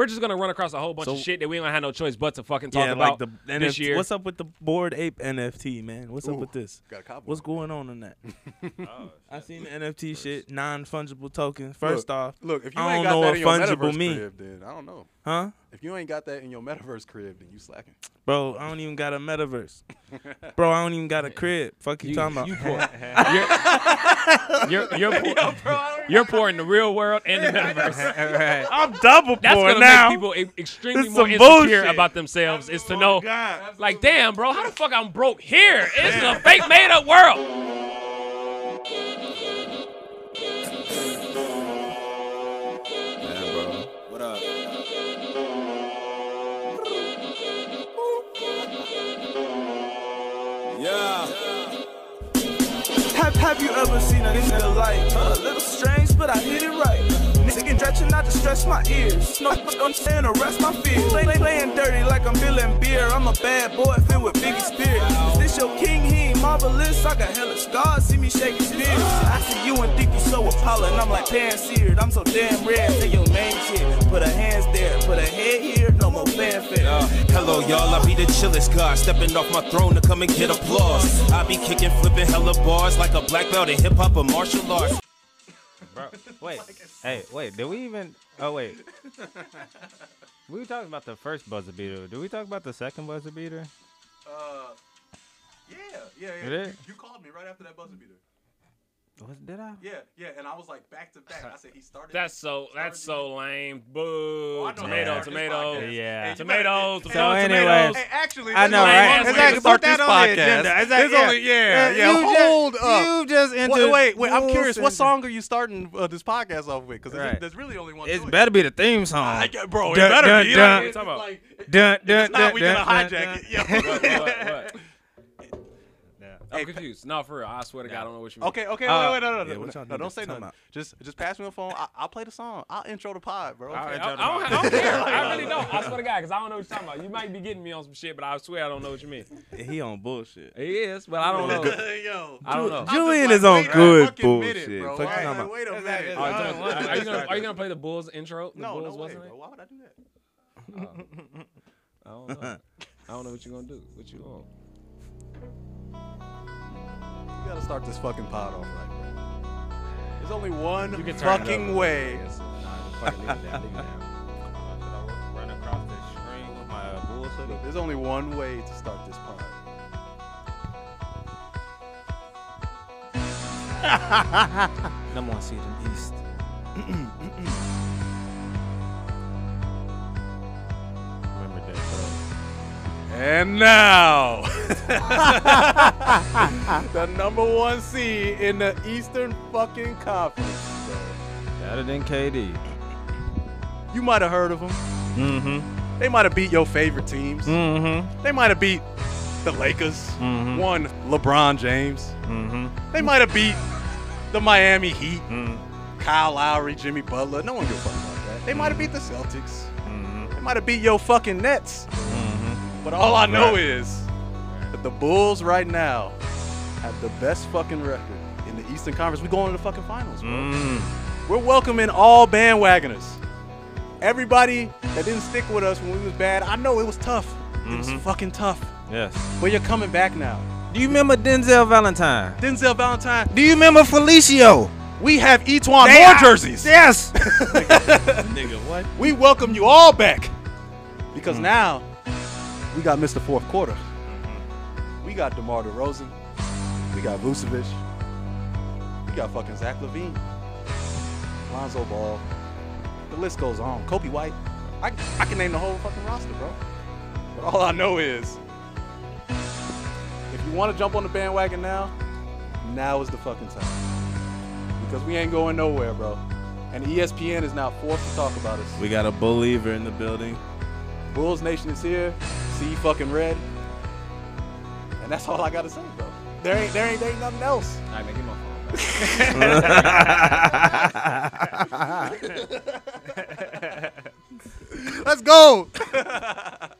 we're just gonna run across a whole bunch of So- shit that we don't have no choice but to fucking talk yeah, about like the this NFT. year. What's up with the Bored Ape NFT, man? What's up with this? Got a cowboy. What's going on in that? Oh, I seen the NFT shit, non fungible tokens. First Look, off, Look, if you I ain't don't got know that what in your fungible metaverse crib, then I don't know. huh? If you ain't got that in your metaverse crib, then you slacking. Bro, I don't even got a metaverse. Bro, I don't even got a crib. Fuck you, you, talking about? you poor. you're, you're, you're, poor. you're poor in the real world and the metaverse. I'm double poor That's gonna now. make people extremely This more insecure bullshit. about themselves. Is to Oh, know, God. like, damn, bro, how the fuck I'm broke here? It's a fake made up world. Have, you ever seen a nigga like a little strange, but I hit it right? Stretching not to stretch my ears. No, I'm saying arrest my fears. Play, play, playing dirty like I'm billing beer. I'm a bad boy filled with Biggie spirit. Is this your king? He ain't marvelous. I got hella scars. See me shaking spears. I see you and think you so and I'm like pan-seared. I'm so damn red. Say your name shit. Put a hands there. Put a head here. No more fanfare. Uh, hello, y'all. I be the chillest guy, stepping off my throne to come and get applause. I be kicking, flipping hella bars like a black belt in hip hop or martial arts. Bro, wait. Hey, wait. Did we even? Oh wait. We were talking about the first buzzer beater. Did we talk about the second buzzer beater? Uh, yeah, yeah, yeah. You, you called me right after that buzzer beater. Was, did I? Yeah, yeah, and I was like back to back. I said he started. That's so. That's so lame. Boo. I know tomato. that. Tomato. This podcast. Yeah. Hey, Tomatoes. better- So tomatoes, anyway- Hey, actually, I know, right? one It's way like put that on the agenda. It's like, yeah. only yeah, Uh, yeah. you Hold just, up. You just Wait, wait, wait. I'm rules curious. What song are you starting uh, this podcast off with? Because Right. there's really only one. It's choice. better be the theme song. I get- bro, it Dun, better dun, be. dun. It's Talking about- like, Dun, dun, it's not dun, we dun, gonna dun, hijack dun. it. Yeah. What, what, what? I'm Hey, confused. No, for real. I swear to God, I don't know what you mean. Okay, okay, Uh, wait, wait, no, no, yeah, no, what no, no, don't say talking nothing. about? Just, just pass me the phone. I, I'll play the song. I'll intro the pod, bro. I'll Okay. intro I, the I don't. I don't care. I really don't. I swear to God, because I don't know what you're talking about. You might be getting me on some shit, but I swear I don't know what you mean. He on bullshit. He is, but I don't know. Yo, I don't know. Julian is on good bullshit. bro. Wait, you talking about? wait a minute. Are you, gonna, don't want are, to you gonna, start are you this. gonna play the Bulls intro? The No, Bulls, no way, bro. Why would I do that? I don't know. I don't know what you're gonna do. What you on? You gotta start this fucking pod off right, bro. There's only one You can turn it fucking way. Yes. Nah, just fucking leave it down. Leave it down. Run across the screen with my uh. Look, there's only one way to start this pod. Number one seed in East. And now, the number one seed in the Eastern fucking Conference. Better than KD. You might have heard of them. Mm-hmm. They might have beat your favorite teams. Mm-hmm. They might have beat the Lakers. Mhm. One LeBron James. Mm-hmm. They might have beat the Miami Heat. Mm-hmm. Kyle Lowry, Jimmy Butler. No one gives a fuck about that. They might have beat the Celtics. Mm-hmm. They might have beat your fucking Nets. Mm-hmm. But all I know Right. is that the Bulls right now have the best fucking record in the Eastern Conference. We're going to the fucking finals, bro. Mm. We're welcoming all bandwagoners. Everybody that didn't stick with us when we was bad, I know it was tough. It was Mhm. fucking tough. Yes. But you're coming back now. Do you remember Denzel Valentine? Denzel Valentine, Do you remember Felicio? we have E'Twaun They Moore jerseys. Yes. Nigga, what? We welcome you all back. Because Mm. now we got Mr. Fourth Quarter. Mm-hmm. We got DeMar DeRozan. We got Vucevic. We got fucking Zach LaVine. Lonzo Ball. The list goes on. Coby White. I, I can name the whole fucking roster, bro. But all I know is if you want to jump on the bandwagon now, now is the fucking time. Because we ain't going nowhere, bro. And ESPN is now forced to talk about us. We got a believer in the building. Bulls Nation is here. See fucking red. And that's all I gotta say, bro. There ain't there ain't there ain't nothing else. All right, man, give me my phone. Let's go.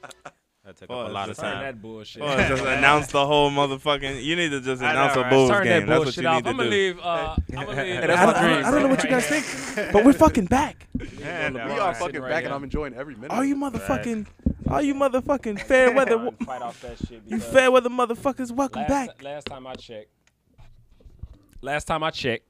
That took Pause, up a lot of just Turn time. that bullshit. Oh, just announce the whole motherfucking. You need to just announce know, a right? Bulls Turn game. that That's what bullshit you off. need to I'm gonna do. leave. Uh, I'm gonna leave. that's that's my my dream, dream. I don't know what you guys think, but we're fucking back. Yeah, We are fucking right back, here. and I'm enjoying every minute. All of you it. motherfucking, all you motherfucking fair weather, fight off that shit you fair weather motherfuckers, welcome last, back. Last time I checked, last time I checked,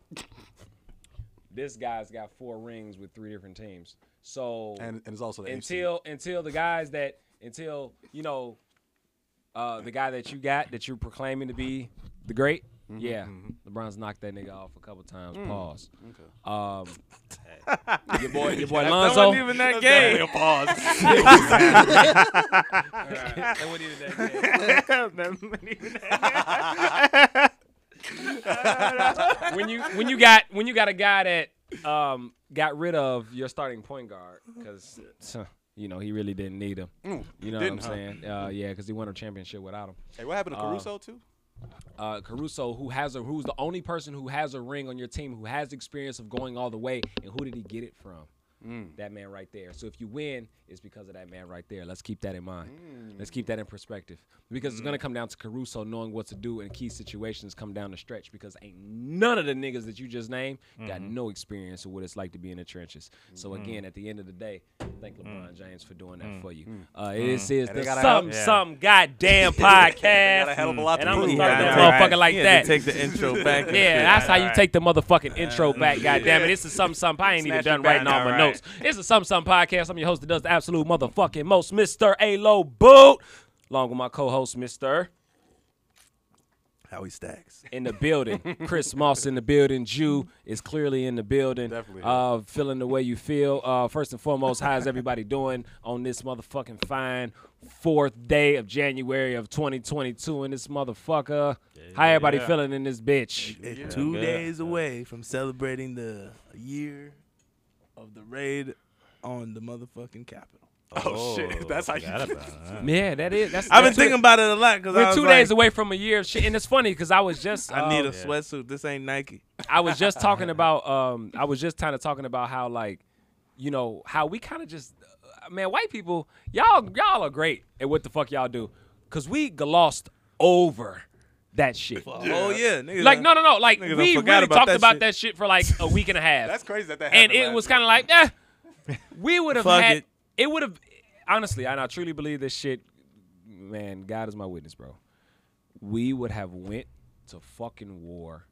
this guy's got four rings with three different teams. So and, and it's also the AFC. until until the guys that until you know uh, the guy that you got that you're proclaiming to be the great. Mm-hmm, Yeah, LeBron's knocked that nigga off a couple times. Mm. Pause. Um, your boy, your boy That Lonzo. wasn't even that game. That wasn't even that game. when you when you got when you got a guy that um, got rid of your starting point guard because you know he really didn't need him. you know what? I'm saying? Uh, yeah, because he won a championship without him. Hey, what happened to Caruso too? Uh, Caruso, who has a who's the only person who has a ring on your team who has experience of going all the way, and who did he get it from? Mm. That man right there. So if you win, it's because of that man right there. Let's keep that in mind. Mm. Let's keep that in perspective because it's mm-hmm. gonna come down to Caruso knowing what to do in key situations come down the stretch because ain't none of the niggas that you just named got mm-hmm. no experience of what it's like to be in the trenches. So mm-hmm. again, at the end of the day, thank mm. LeBron James for doing that for you. Uh, This is And the something have- something goddamn podcast. got a hell of a lot and to I'm gonna start Yeah, that right. motherfucker like that. take the intro back. Yeah, that's how you take the motherfucking intro back. God damn it, this is something something. I ain't even done it writing all my alright. Notes. This is something something podcast. I'm your host that does the absolute motherfucking most, Mister Alo Boot, along with my co-host Mister How he stacks. in the building. Chris Moss in the building. Jew is clearly in the building. Definitely. Uh, feeling the way you feel. Uh, first and foremost, how's everybody doing on this motherfucking fine fourth day of January of 2022 in this motherfucker? How everybody yeah. feeling in this bitch? It's two good. days away from celebrating the year of the raid on the motherfucking Capitol. Oh, shit, that's how you forgot feel. about that. Yeah, that is. That's, I've been that's thinking about it a lot because I We're was two like, days away from a year of shit, and it's funny because I was just I need a um, sweatsuit. This ain't Nike. I was just talking about um I was just kind of talking about how like you know how we kind of just uh, man white people y'all y'all are great at what the fuck y'all do cuz we glossed over that shit. Oh yeah, niggas Like no no no like Niggas we really about talked that about shit. that shit for like a week and a half. That's crazy that that happened. and it was kind kind of like, eh, we would have Fuck had it. it, would have honestly, and I truly believe this shit. Man, God is my witness, bro. We would have went to fucking war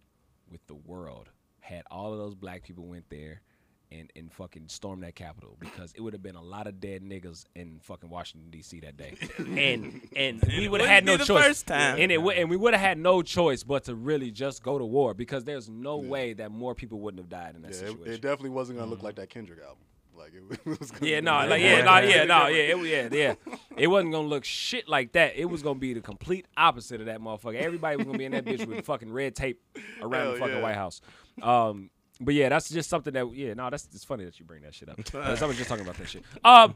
with the world had all of those black people went there and and fucking storm that Capitol because it would have been a lot of dead niggas in fucking Washington D.C. that day, and and we would have had no wouldn't be the choice. first time. and it would- and we would have had no choice but to really just go to war because there's no way that more people wouldn't have died in that yeah, situation. it, it definitely wasn't gonna look like that Kendrick album. Like it was. Gonna Yeah, be no, like yeah, no, yeah, no, yeah, it, yeah, yeah. It wasn't gonna look shit like that. It was gonna be the complete opposite of that motherfucker. Everybody was gonna be in that bitch with fucking red tape around Hell the fucking yeah. White House. Um, but yeah, that's just something that yeah, no, that's it's funny that you bring that shit up. I was just talking about that shit. Um,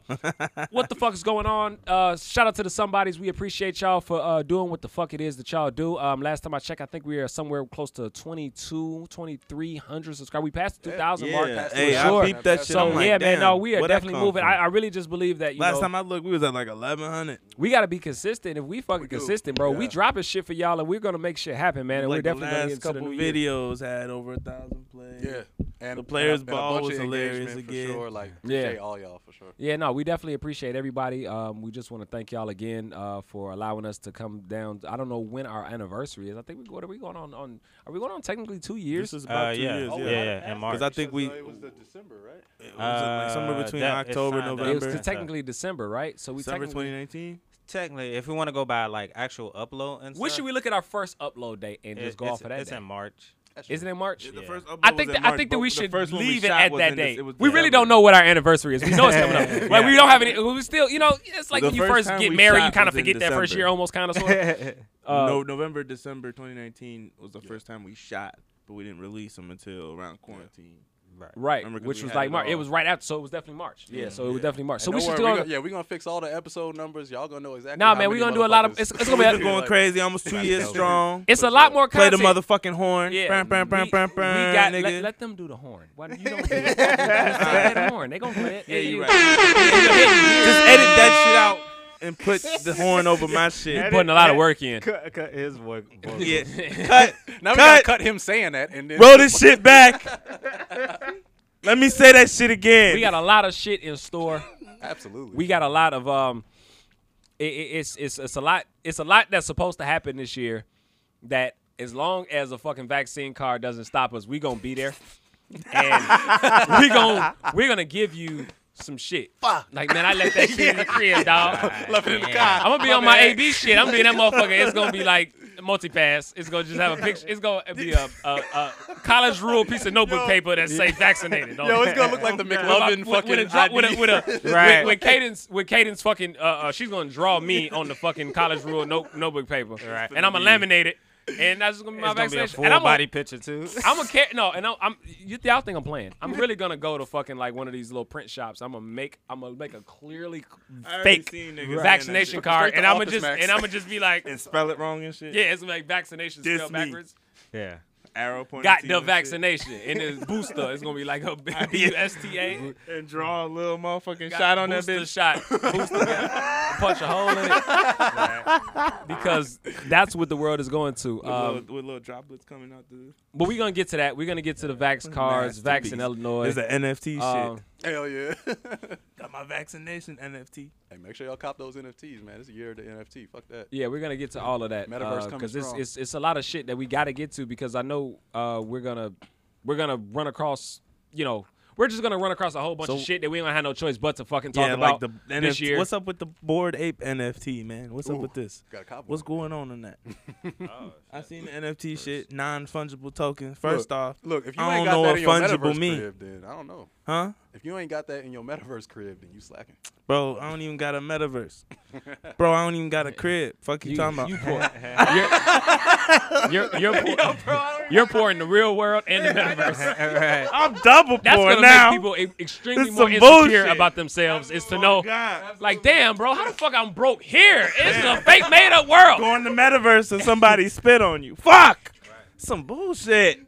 what the fuck is going on? Uh, shout out to the somebodies. We appreciate y'all for uh, doing what the fuck it is that y'all do. Um, last time I checked, I think we are somewhere close to 22, 2300 subscribers. We passed the 2,000 mark. Yeah, for hey, sure. I peeped that shit. So I'm like, yeah, man, no, we are definitely moving. I, I really just believe that you Last know, time I looked, we was at like eleven hundred. we got to be consistent. If we fucking do. consistent, bro, we dropping shit for y'all, and we're gonna make shit happen, man. And we're Like the definitely gonna get into the couple new year. videos had over a thousand plays. Yeah, and The players' and a, ball and a bunch was of hilarious again. For sure. Like, Yeah. all y'all for sure. Yeah, no, we definitely appreciate everybody. Um, we just want to thank y'all again uh, for allowing us to come down. I don't know when our anniversary is. I think we what are we going on? On are we going on technically two years? This is about Uh, two yeah. years. Oh, yeah, yeah, yeah, in March. Because I think we it was the December, right? it was like somewhere Uh, between that- October, signed up. it was November, That's technically December, right? So we December technically. 2019. Technically, if we want to go by like actual upload and When stuff, should we look at our first upload date and it- just go off of that? It's day? in March. Isn't it March? The first upload I think in that, I think that we should first we leave it at that in this- date. We really don't know what our anniversary is. We know it's coming up. Like we don't have any. We still, you know, it's like The when you first first get married, you kind of forget that first year, almost kind of sort. of. Uh, no, November, December 2019 was the first time we shot, but we didn't release them until around quarantine. Right, Remember 'cause which was like March. It all. was right after, so it was definitely March. Yeah, so it was definitely March. So we should worry, do. we gonna- yeah, we're gonna fix all the episode numbers. Y'all gonna know exactly. Nah, how man, we many gonna do a lot of. It's, it's gonna be. We're going crazy, almost two years strong. It's a lot more Play the motherfucking horn. Yeah, we, bam, we bam, got nigga. let, let them do the horn. Why you don't do? Play the horn. They gonna play it. Yeah, you you right. Just edit that shit out and put the horn over my shit. putting a lot of work in. Cut, cut his voice. Yeah. Cut. Now we gotta cut him saying that, and then Roll this shit back. Let me say that shit again. we got a lot of shit in store. Absolutely. We got a lot of um. It, it, it's it's it's a lot. It's a lot that's supposed to happen this year. That as long as a fucking vaccine card doesn't stop us, we gonna be there, and we gonna we're gonna give you some shit. Like man, I left that shit in the crib, dog. Left it in the car. I'm gonna be on my AB shit. I'm being that motherfucker. It's gonna be like multi-pass. It's gonna just have a picture. It's gonna be a, a, a college rule piece of notebook paper that say vaccinated. on Yo, it's gonna look like the With my- McLovin with- fucking with a, dra- with a, with a Right. with, with Cadence with Cadence fucking uh, uh she's gonna draw me on the fucking college rule no, notebook paper Right. and I'm gonna laminate it and that's gonna be my It's gonna be a full and I'm body gonna, picture too. I'm gonna care no and I'm, I'm you y'all think I'm playing I'm really gonna go to fucking like one of these little print shops I'm gonna make I'm gonna make a clearly fake seen niggas saying that vaccination card and I'm gonna just Max. and I'm gonna just be like and spell it wrong and shit. yeah it's like vaccination spelled me. backwards yeah. Arrow pointing. got the and vaccination and the booster it's gonna be like a B U S T A and draw a little motherfucking Got shot on that booster bitch. shot. Booster got- punch a hole in it. Because that's what the world is going to. With, Um, little, with little droplets coming out the. but we're gonna get to that. We're gonna get to the Vax cards, Vax in Masterpiece. Illinois. It's an NFT Um, shit. Hell yeah. Got my vaccination NFT. hey, make sure y'all cop those NFTs, man. It's a year of the NFT. Fuck that. yeah, we're gonna get to all of that Metaverse coming because it's, strong. it's it's a lot of shit that we got to get to because I know uh, we're gonna we're gonna run across you know we're just gonna run across a whole bunch of shit that we don't have no choice but to fucking talk yeah, about like the this NFT. year. What's up with the Bored Ape NFT, man? What's up with this? Got a cop. What's going on in that? I seen the NFT shit, non fungible tokens. First off, Look, if you I ain't don't got know that what in fungible metaverse mean. crib, then I don't know. Huh? If you ain't got that in your metaverse crib, then you slacking. Bro, I don't even got a metaverse. Bro, I don't even got a crib. Fuck you, You- talking about? you poor. you're, you're, you're, poor, bro. you're poor in the real world and the metaverse. right. I'm double poor That's gonna now. make people e- extremely This more insecure bullshit. about themselves. Is to know, God. like, damn, bro, how the fuck I'm broke here? It's a fake made up world. Go in the metaverse and somebody spit on you. Fuck. Some bullshit.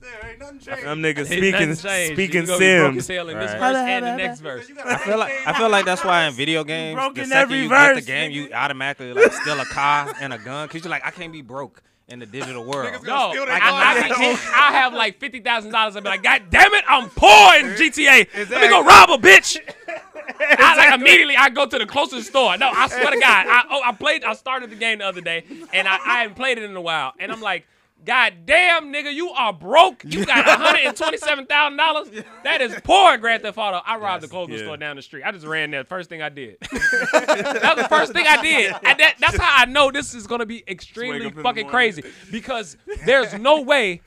There ain't nothing changed. Them niggas speaking nothing speaking You gonna be Sims. this verse and the next verse. I feel like I feel like that's why in video games, the second every you get the game, you automatically like steal a car and a gun because you're like, I can't be broke in the digital world. No, steal I, I. I, I have like fifty thousand dollars. I'd be like, God damn it, I'm poor in GTA. Let me go rob a bitch. I like immediately I go to the closest store. No, I swear to God. I oh I played I started the game the other day and I, I haven't played it in a while. And I'm like, God damn nigga, you are broke. You got $127,000. That is poor in Grand Theft Auto. I robbed the clothing yeah. store down the street. I just ran there. First thing I did. that was the first thing I did. And that, that's how I know this is gonna be extremely up in the fucking crazy. Because there's no way,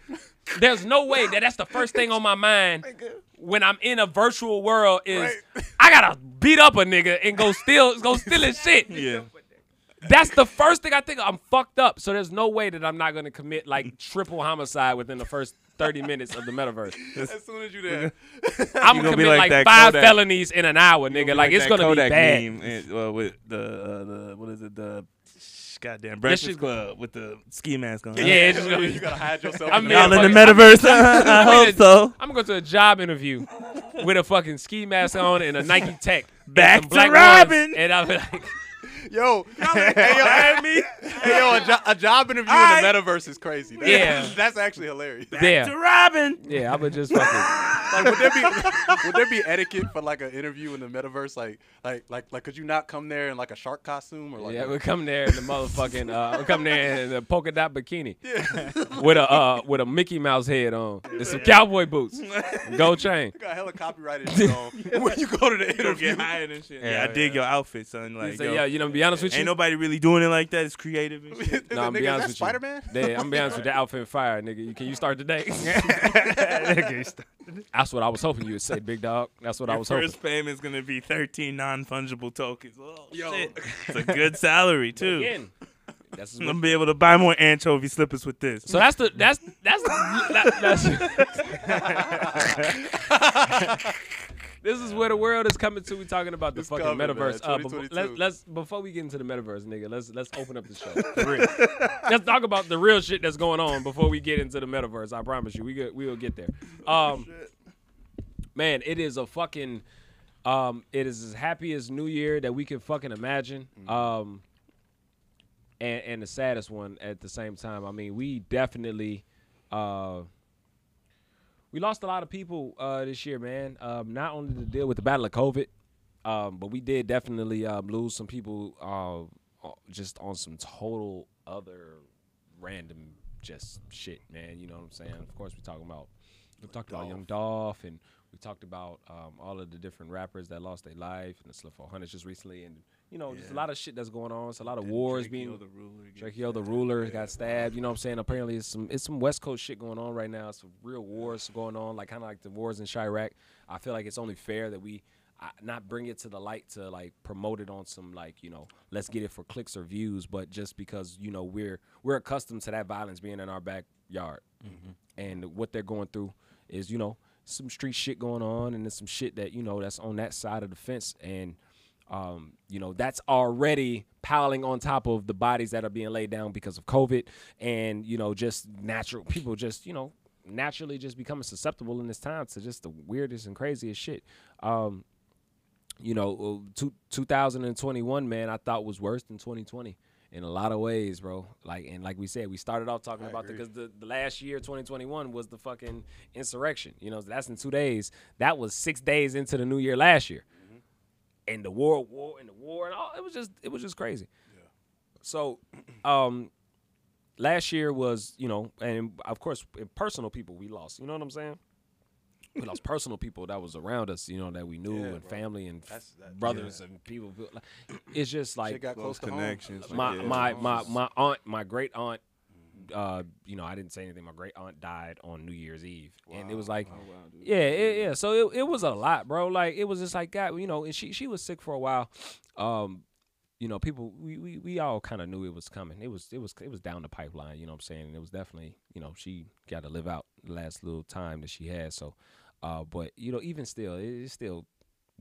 there's no way that that's the first thing on my mind when I'm in a virtual world is I gotta beat up a nigga and go steal go steal his shit. Yeah. That's the first thing I think. I'm fucked up. So there's no way that I'm not gonna commit like triple homicide within the first 30 minutes of the metaverse. As soon as you there, I'm gonna gonna commit like like, five Kodak. felonies in an hour, nigga. Like, it's gonna Kodak be bad. meme and, uh, with the uh, the what is it the goddamn shit- Breakfast Club with the ski mask on. Yeah, it's just gonna you gotta hide yourself. I'm in the Y'all in the metaverse? I I'm hope gonna- so. I'm gonna go to a job interview with a fucking ski mask on and a Nike Tech. Back to black Robin. ones, And I'm like, Yo, hey yo, Hey, me. hey yo, a, jo- a job interview in the metaverse is crazy. That- Yeah. that's actually hilarious. yeah, To Robin. yeah. I would just fucking. Like, would there be would there be etiquette for like an interview in the metaverse? Like, like, like, like, could you not come there in like a shark costume or like? Yeah, we come there in the motherfucking. Uh, we come there in the polka dot bikini with a uh, with a Mickey Mouse head on and some cowboy boots, gold chain. you got hella copyrighted shit on when you go to the Don't interview. get hired and shit. Yeah, Yeah, I dig your outfit, son. Like, So yo, yeah, you know, be honest with you, ain't nobody really doing it like that. It's creative and shit. No, I'm nigga, be honest that with Spider Man? you. Yeah, I'm be honest with you. That outfit fire, nigga. You- Can you start today? That's what I was hoping you would say, big dog. That's what I Your was hoping. first payment's gonna be 13 non-fungible tokens. Oh Yo. shit, it's a good salary too. Again, that's I'm gonna be able to buy more anchovy slippers with this. So that's the that's that's that, that's. this is where the world is coming to. We talking about the It's fucking coming, metaverse. Uh, befo- 2022. let's let's before we get into the metaverse, nigga. Let's let's open up the show. Let's talk about the real shit that's going on before we get into the metaverse. I promise you, we get we will get there. Um, man, it is a fucking. Um, it is as happy as New Year that we can fucking imagine. Um, and, and the saddest one at the same time. I mean, we definitely, uh, we lost a lot of people uh, this year, man. Um, not only to deal with the battle of COVID, um, but we did definitely um, lose some people uh, just on some total other random just shit, man. You know what I'm saying? Of course, we talking about we talked about Young Dolph and we talked about um, all of the different rappers that lost their life and the Slim 400 just recently, and you know, there's a lot of shit that's going on. It's a lot of wars Drakeo being. the ruler. Drakeo the ruler Yeah. got stabbed. You know what I'm saying? Apparently, it's some it's some West Coast shit going on right now. It's some real wars going on, like kind of like the wars in Chiraq. I feel like it's only fair that we not bring it to the light to like promote it on some like you know let's get it for clicks or views, but just because you know we're we're accustomed to that violence being in our backyard, mm-hmm. and what they're going through is you know some street shit going on, and there's some shit that you know that's on that side of the fence, and um, you know, that's already piling on top of the bodies that are being laid down because of COVID and, you know, just natural people just, you know, naturally just becoming susceptible in this time to just the weirdest and craziest shit. Um, you know, uh, two, 2021, man, I thought was worse than 2020 in a lot of ways, bro. Like, and like we said, we started off talking about the, because the, the last year, 2021, was the fucking insurrection. You know, that's in two days. That was six days into the new year last year and the war, war, and the war, and all. It was just, it was just crazy. So, um, last year was, you know, and of course, in personal people we lost. You know what I'm saying? We lost personal people that was around us, you know, that we knew, Yeah, and bro. family and that- brothers and people. It's just like Shit got close Close home. connections. my yeah. my my my aunt, my great aunt. Uh, you know, I didn't say anything. My great aunt died on New Year's Eve, and it was like, yeah, yeah, yeah. So it, it was a lot, bro. Like it was just like God, you know. And she she was sick for a while. Um, you know, people we we, we all kind of knew it was coming. It was it was it was down the pipeline. You know what I'm saying? And it was definitely you know she got to live out the last little time that she had. So, uh, but you know, even still, it, it still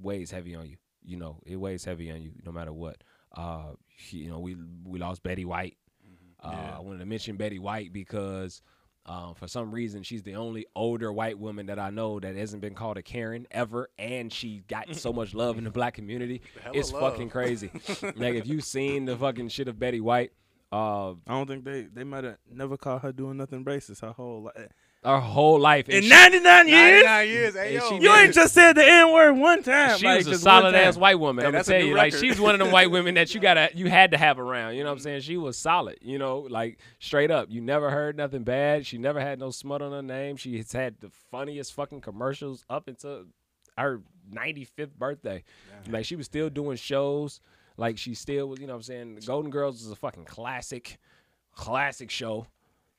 weighs heavy on you. You know, it weighs heavy on you no matter what. Uh, you know, we we lost Betty White. Uh, I wanted to mention Betty White because um, for some reason she's the only older white woman that I know that hasn't been called a Karen ever, and she got so much love in the black community. Hella It's love. fucking crazy. like if you've seen the fucking shit of Betty White, uh, I don't think they they might have never caught her doing nothing racist her whole life. Her whole life. and In she- 99 years, 99 years. Hey, yo. you ain't just said the N word one time. She like, was a solid ass white woman. Hey, I'm gonna tell new you, like record. she's one of them white women that you gotta, you had to have around. You know what I'm saying? She was solid. You know, like straight up. You never heard nothing bad. She never had no smut on her name. She has had the funniest fucking commercials up until her 95th birthday. Like she was still doing shows. Like she still was. You know what I'm saying? The Golden Girls is a fucking classic, classic show.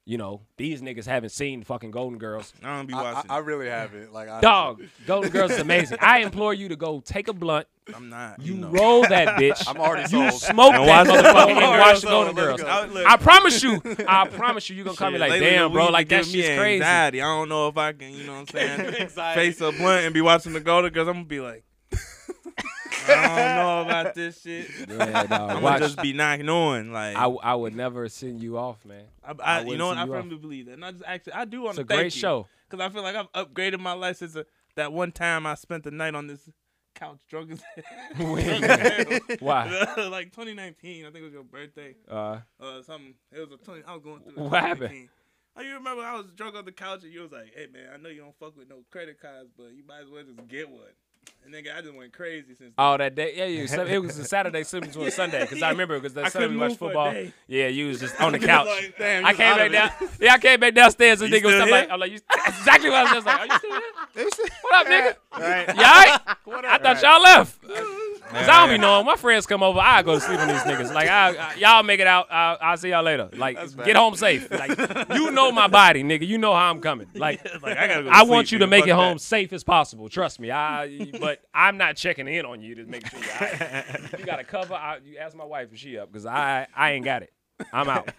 You know, these niggas haven't seen fucking Golden Girls. I don't be I, I, watching. I really haven't. Like, honestly. Dog, Golden Girls is amazing. I implore you to go take a blunt, I'm not. you know. roll that bitch. I'm already you sold. smoke And that watch the motherfucker and Girls. watch the Let's Golden Girls. go. I promise you, I promise you, you're gonna come Shit, be like, damn, bro, like be that me shit's crazy. Anxiety. I don't know if I can, you know what I'm saying? Face a blunt and be watching the Golden Girls. I'm gonna be like, I don't know about this shit. Yeah, dog. I'm Watch. gonna just be knocking on. Like, I, I would never send you off, man. I, I I, you know what? I off. firmly believe that. And I just actually, I do want It's to a thank great you, show. because I feel like I've upgraded my life since uh that one time I spent the night on this couch drunk as hell. Drunk as hell. Why? like 2019, I think it was your birthday. Uh, Uh, something. It was a 20. I was going through. What happened? Oh, you remember I was drunk on the couch and you was like, "Hey man, I know you don't fuck with no credit cards, but you might as well just get one." And nigga, I just went crazy since. oh, that day, yeah, you. It was a Saturday slipping to a Sunday because I remember because that I Sunday we watched move for a football. Yeah, you was just on the couch. like, damn, I came back down. it. Yeah, I came back downstairs and You nigga was still something like. I'm like, you, that's exactly what I was just like. Are you still here? What up, nigga? Right. You alright? I thought y'all left. Cause I don't be knowing. My friends come over, I go to sleep on these niggas. Like, I, I- y'all make it out. I, I'll see y'all later. Like, get home safe. Like, you know my body, nigga. You know how I'm coming. Like, Like, I gotta go to I want sleep, you to nigga. make it home safe as possible. Trust me. I, but I'm not checking in on you to make sure. You, alright. you got a cover. I, you ask my wife if she up, cause I, I ain't got it. I'm out.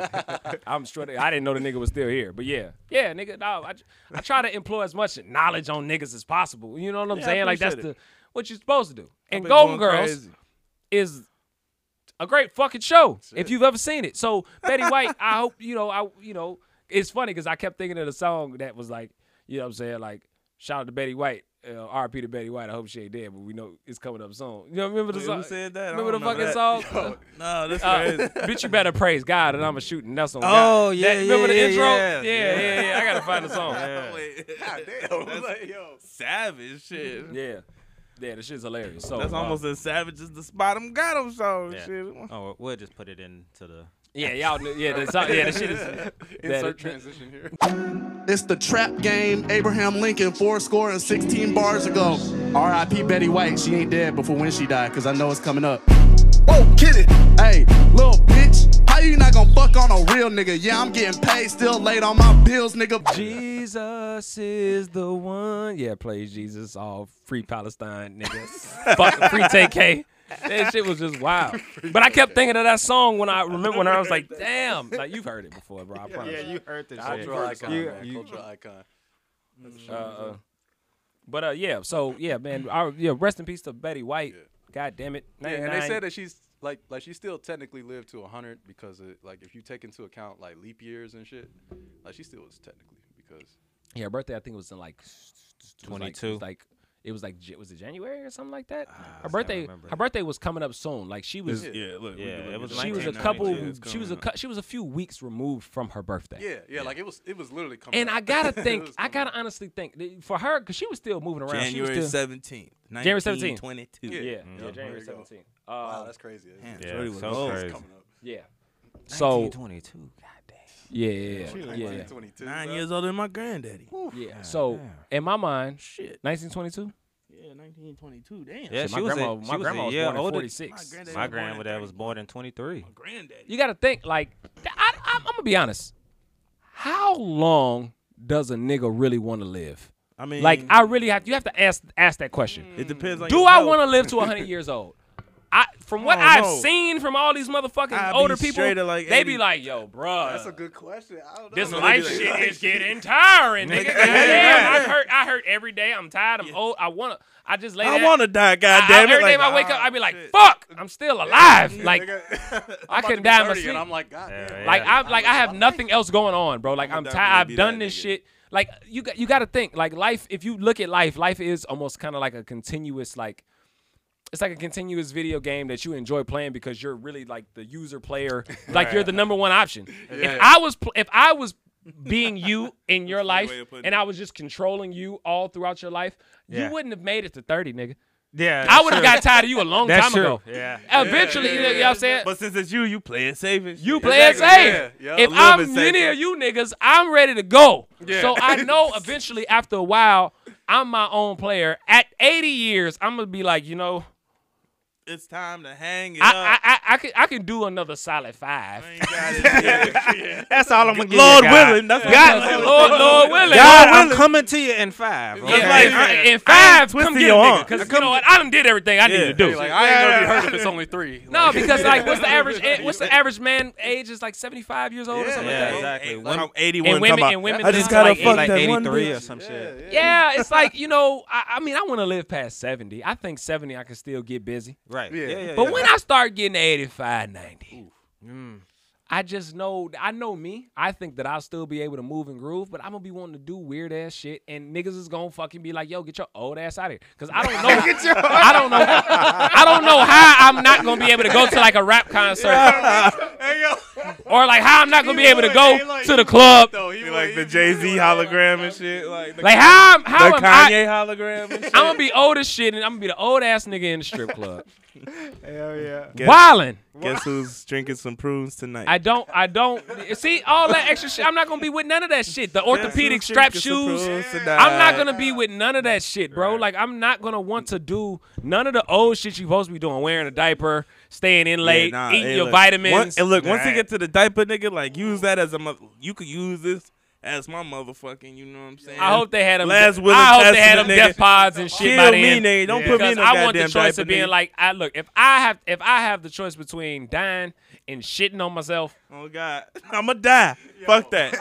I'm straight. I didn't know the nigga was still here, but yeah, yeah, nigga. No, I, I try to employ as much knowledge on niggas as possible. You know what I'm Yeah, I saying? Like that's appreciate the what you're supposed to do. And Golden Girls crazy. is a great fucking show if you've ever seen it. So Betty White, I hope you know. I you know it's funny because I kept thinking of the song that was like you know what I'm saying like shout out to Betty White uh, R.P. to Betty White. I hope she ain't dead, but we know it's coming up soon. You know, remember the Wait, song? who said that? Remember the fucking that. song? No, that's Uh, crazy. bitch, you better praise God, and I'm a shooting. That's on Oh, God. yeah, That- Remember the yeah, intro? yeah, yeah, yeah, yeah. I gotta find the song. Wait, God damn. That's- like, yo. savage shit. Yeah, yeah, the shit's hilarious. So That's uh, almost as savage as the spot 'em got 'em song. Yeah. Shit. Oh, we'll just put it into the. yeah, y'all. kn- Yeah, the song, yeah, the shit is. Insert that- transition here. It's the trap game. Abraham Lincoln, four score and 16 bars ago. R.I.P. Betty White. She ain't dead before when she died, cause I know it's coming up. Oh, kid it. Hey, little bitch. How you not gonna fuck on a real nigga? Yeah, I'm getting paid, still late on my bills, nigga. Jesus is the one. Yeah, plays Jesus. All free Palestine niggas. Fuck free TK. That shit was just wild. But I kept thinking of that song when I remember when I was like, damn. Like you've heard it before, bro. I promise. Yeah, you heard the Cultural icon, You- man. you- Cultural icon. Uh, uh, but uh, yeah. So yeah, man. Our, yeah. Rest in peace to Betty White. God damn it. Yeah, and they said that she's like like she still technically lived to 100 because it, like if you take into account like leap years and shit, like she still was technically because Yeah, her birthday I think was in like it was like- it 22. was like it was like was it January or something like that? her can't birthday her birthday was coming up soon. Like she was Yeah, look. Yeah, it was she was a couple she was a coming cou- she was a few weeks removed from her birthday. yeah, yeah, like it was it was literally coming. And up. I gotta think, I gotta up. honestly think for her because she was still moving around. January she was still, 17th. January 17th. 22. Yeah. Yeah, yeah, January you go. 17th. Wow, Uh, that's crazy. Damn, Yeah, so crazy. yeah. So 1922. God damn. Yeah, yeah, yeah, Like yeah, yeah. 22, Nine bro. years older than my granddaddy. yeah. So in my mind, Shit. 1922. Yeah, 1922. Damn. Yeah, Shit, she my was a- grandma, she my was a grandma was year born in older. 46. My granddaddy My was born in granddad was born in 23. My granddaddy. You gotta think like I, I, I'm gonna be honest. How long does a nigga really want to live? I mean, Like I really have. You have to ask ask that question. it depends on Do I want to live to 100 years old? I, from what don't I've know. seen from all these motherfucking I'd older people, straight at like they be like, "Yo, bruh, That's a good question. I don't know. this life be shit like- is getting tiring, nigga. Goddamn, I hurt, I hurt every day. I'm tired. I'm old. I wanna. I just lay I there. want to die, I- goddamn it. Every like, time I wake up, ah, I be like, shit. "Fuck, I'm still alive." Like, I'm I about couldn't die in my sleep. And I'm like, God Yeah, damn. yeah. Like I'm like I have nothing else going on, bro. Like I'ma I'm definitely tired. I've done this shit. Like you got you got to think like life. If you look at life, life is almost kind of like a continuous like. It's like a continuous video game that you enjoy playing because you're really like the user player. Like you're the number one option. If I was pl- if I was being you in your That's a good life way of putting and. I was just controlling you all throughout your life, Yeah. you wouldn't have made it to 30, nigga. Yeah, I would have got tired of you a long That's time true. ago. Yeah. Eventually, you know what I'm saying? But since it's you, you play it safe. and You shit. play it Exactly, safe. yeah, yeah. If I'm bit safer. any of you niggas, I'm ready to go. Yeah. So I know eventually, after a while, I'm my own player. At 80 years, I'm gonna be like, you know, It's time to hang it I up. I, I, I can I can do another solid five. I ain't got it. That's all I'm gonna give Lord you, God. willing. That's what God, I'm. Lord, Lord willing. God, Lord I'm coming to you in five. In, Okay? like, in- I- in I ain't five, come get your a Because you know what? I done did everything I need Yeah. to do. Like I ain't gonna be hurt if it's only three. no, because like, what's the average? What's the average man age? Is like 75 years old or something Yeah, like that. exactly. Hey, Women- I'm 81. and women- talking about, and women I just live gotta like fuck eight- that like one 83 or bitch. some shit. Yeah, it's like you know. I, I mean, I want to live past 70. I think 70, I can still get busy. Right. Yeah. Yeah. yeah, But yeah. when I start getting to 85, 90, Mm. I just know, I know me. I think that I'll still be able to move and groove, but I'm gonna be wanting to do weird ass shit, and niggas is gonna fucking be like, "Yo, get your old ass out of here," because I don't know, I don't know, I don't know how I'm not gonna be able to go to like a rap concert, Hey, yo. or like how I'm not gonna be able to go like- to the club. Though, he Be like he the would- Jay Z he would- hologram and shit. Like the, Like how, I'm- how the am I? Kanye hologram and shit. I'm gonna be old as shit, and I'm gonna be the old ass nigga in the strip club, Hell yeah. Guess- wildin'. Guess who's drinking some prunes tonight? I don't, I don't see all that extra shit. I'm not gonna be with none of that shit. The orthopedic strap shoes. I'm not gonna be with none of that shit, bro. Like I'm not gonna want to do none of the old shit you supposed to be doing, wearing a diaper, staying in late, Yeah, nah, eating hey, your look, vitamins. One, and look, once you get to the diaper, nigga, like use that as a. You could use this as my motherfucking. You know what I'm saying? I hope they had them. Last will I hope they had them testament, nigga. death pods and shit Kill by me, then. nigga. Don't put me in Because no I want the choice of being nigga. like, I look if I have if I have the choice between dying and shitting on myself. Oh God, I'ma die. Fuck that.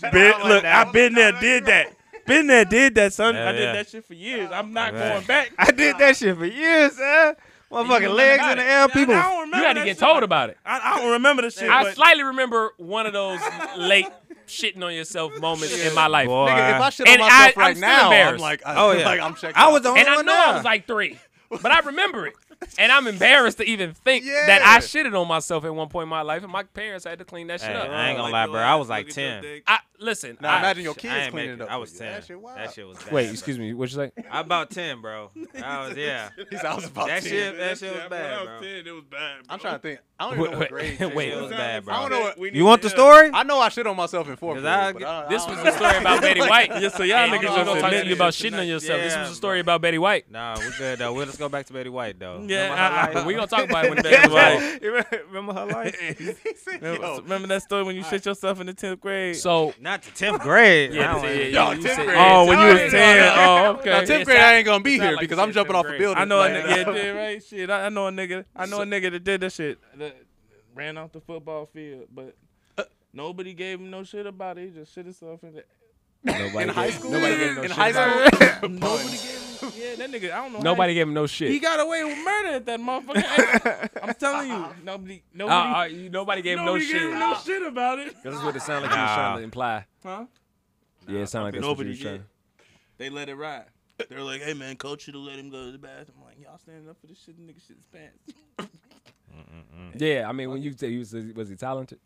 Been, look, I've been there, did that. Been there, did that, son. Yeah, I did yeah. that shit for years. I'm not Right. going back. I did that shit for years, man. Motherfucking legs in the air, people. I don't remember You had to get shit. told about it. I, I don't remember the shit. I but slightly remember one of those late shitting on yourself moments in my life. Boy. Nigga, if I shit And on myself I- right I'm still now, I'm embarrassed. like, uh, oh, I, Oh, yeah. like I'm checked I was the only And I one know there. I was like three, but I remember it. And I'm embarrassed to even think Yeah. that I shitted on myself at one point in my life, and my parents had to clean that shit Hey, up. I ain't gonna Like lie, bro. I was like look at your 10. I listen. Now I, imagine your kids cleaning make it up. I for was you. 10. That shit. That shit was bad. wait, bro. excuse me. What you say? I about 10, bro. I was, yeah. He's I was about That to. shit, that shit was When bad, I bro. was 10, it was bad. Bro. I'm trying to think. I don't even know what grade. Wait, Wait, It was bad, bro. I don't know what. You want the story? I know I shit on myself in fourth 'Cause grade. I- but I, This was don't the story about Betty White. Yeah, so y'all niggas we just gonna talk admit to you it about tonight. shitting on yourself. this Yeah, was a story bro. about Betty White. Nah, we good though. We'll just go back to Betty White though. Yeah, Remember I- I- we gonna talk about it when Betty Betty White. White. Remember her life? Remember, Yo. remember that story when you shit yourself in the tenth grade? So Not the 10th grade. yeah, I don't yeah, yeah, Yo, 10th grade. oh, when you was ten. Oh, okay. Now, tenth grade, I ain't gonna be here like because I'm jumping off a building. I know a nigga that did right shit. I, I know a nigga. I know a nigga that did that shit. That ran off the football field, but uh, nobody gave him no shit about it. He just shit himself in the. Nobody In high school? Nobody gave no In shit high school? Nobody gave him. Yeah, that nigga. I don't know. Nobody he, gave him no shit. He got away with murder at that motherfucker. I'm telling you, nobody. Uh, Nobody. uh, you- nobody gave him no nobody shit. gave him no shit about it. That's what it sounded like you was trying to imply. Huh? Yeah, it sounded like that's what you Nobody was trying. did. They let it ride. They're like, "Hey man, coach should have let him go to the bathroom." I'm like, "Y'all standing up for this shit? Nigga shit his pants." Yeah, I mean, when you say he was, was he talented?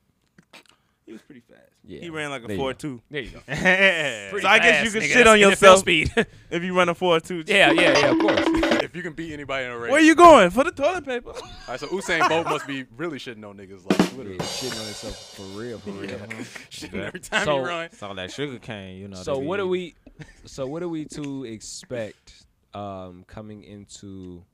He was pretty fast. Yeah. He ran like a you four go. two. There you go. So I guess you fast, can nigga. shit on yourself speed. if you run a four two. yeah, yeah, yeah. Of course. If you can beat anybody in a race. Where you going for the toilet paper? All right, so Usain Bolt must be really shitting on niggas, like Yeah, literally shitting on himself for real, for real. shitting every time So- he run. Saw that sugar cane, you know. So what are eating. we? So what are we to expect um, coming into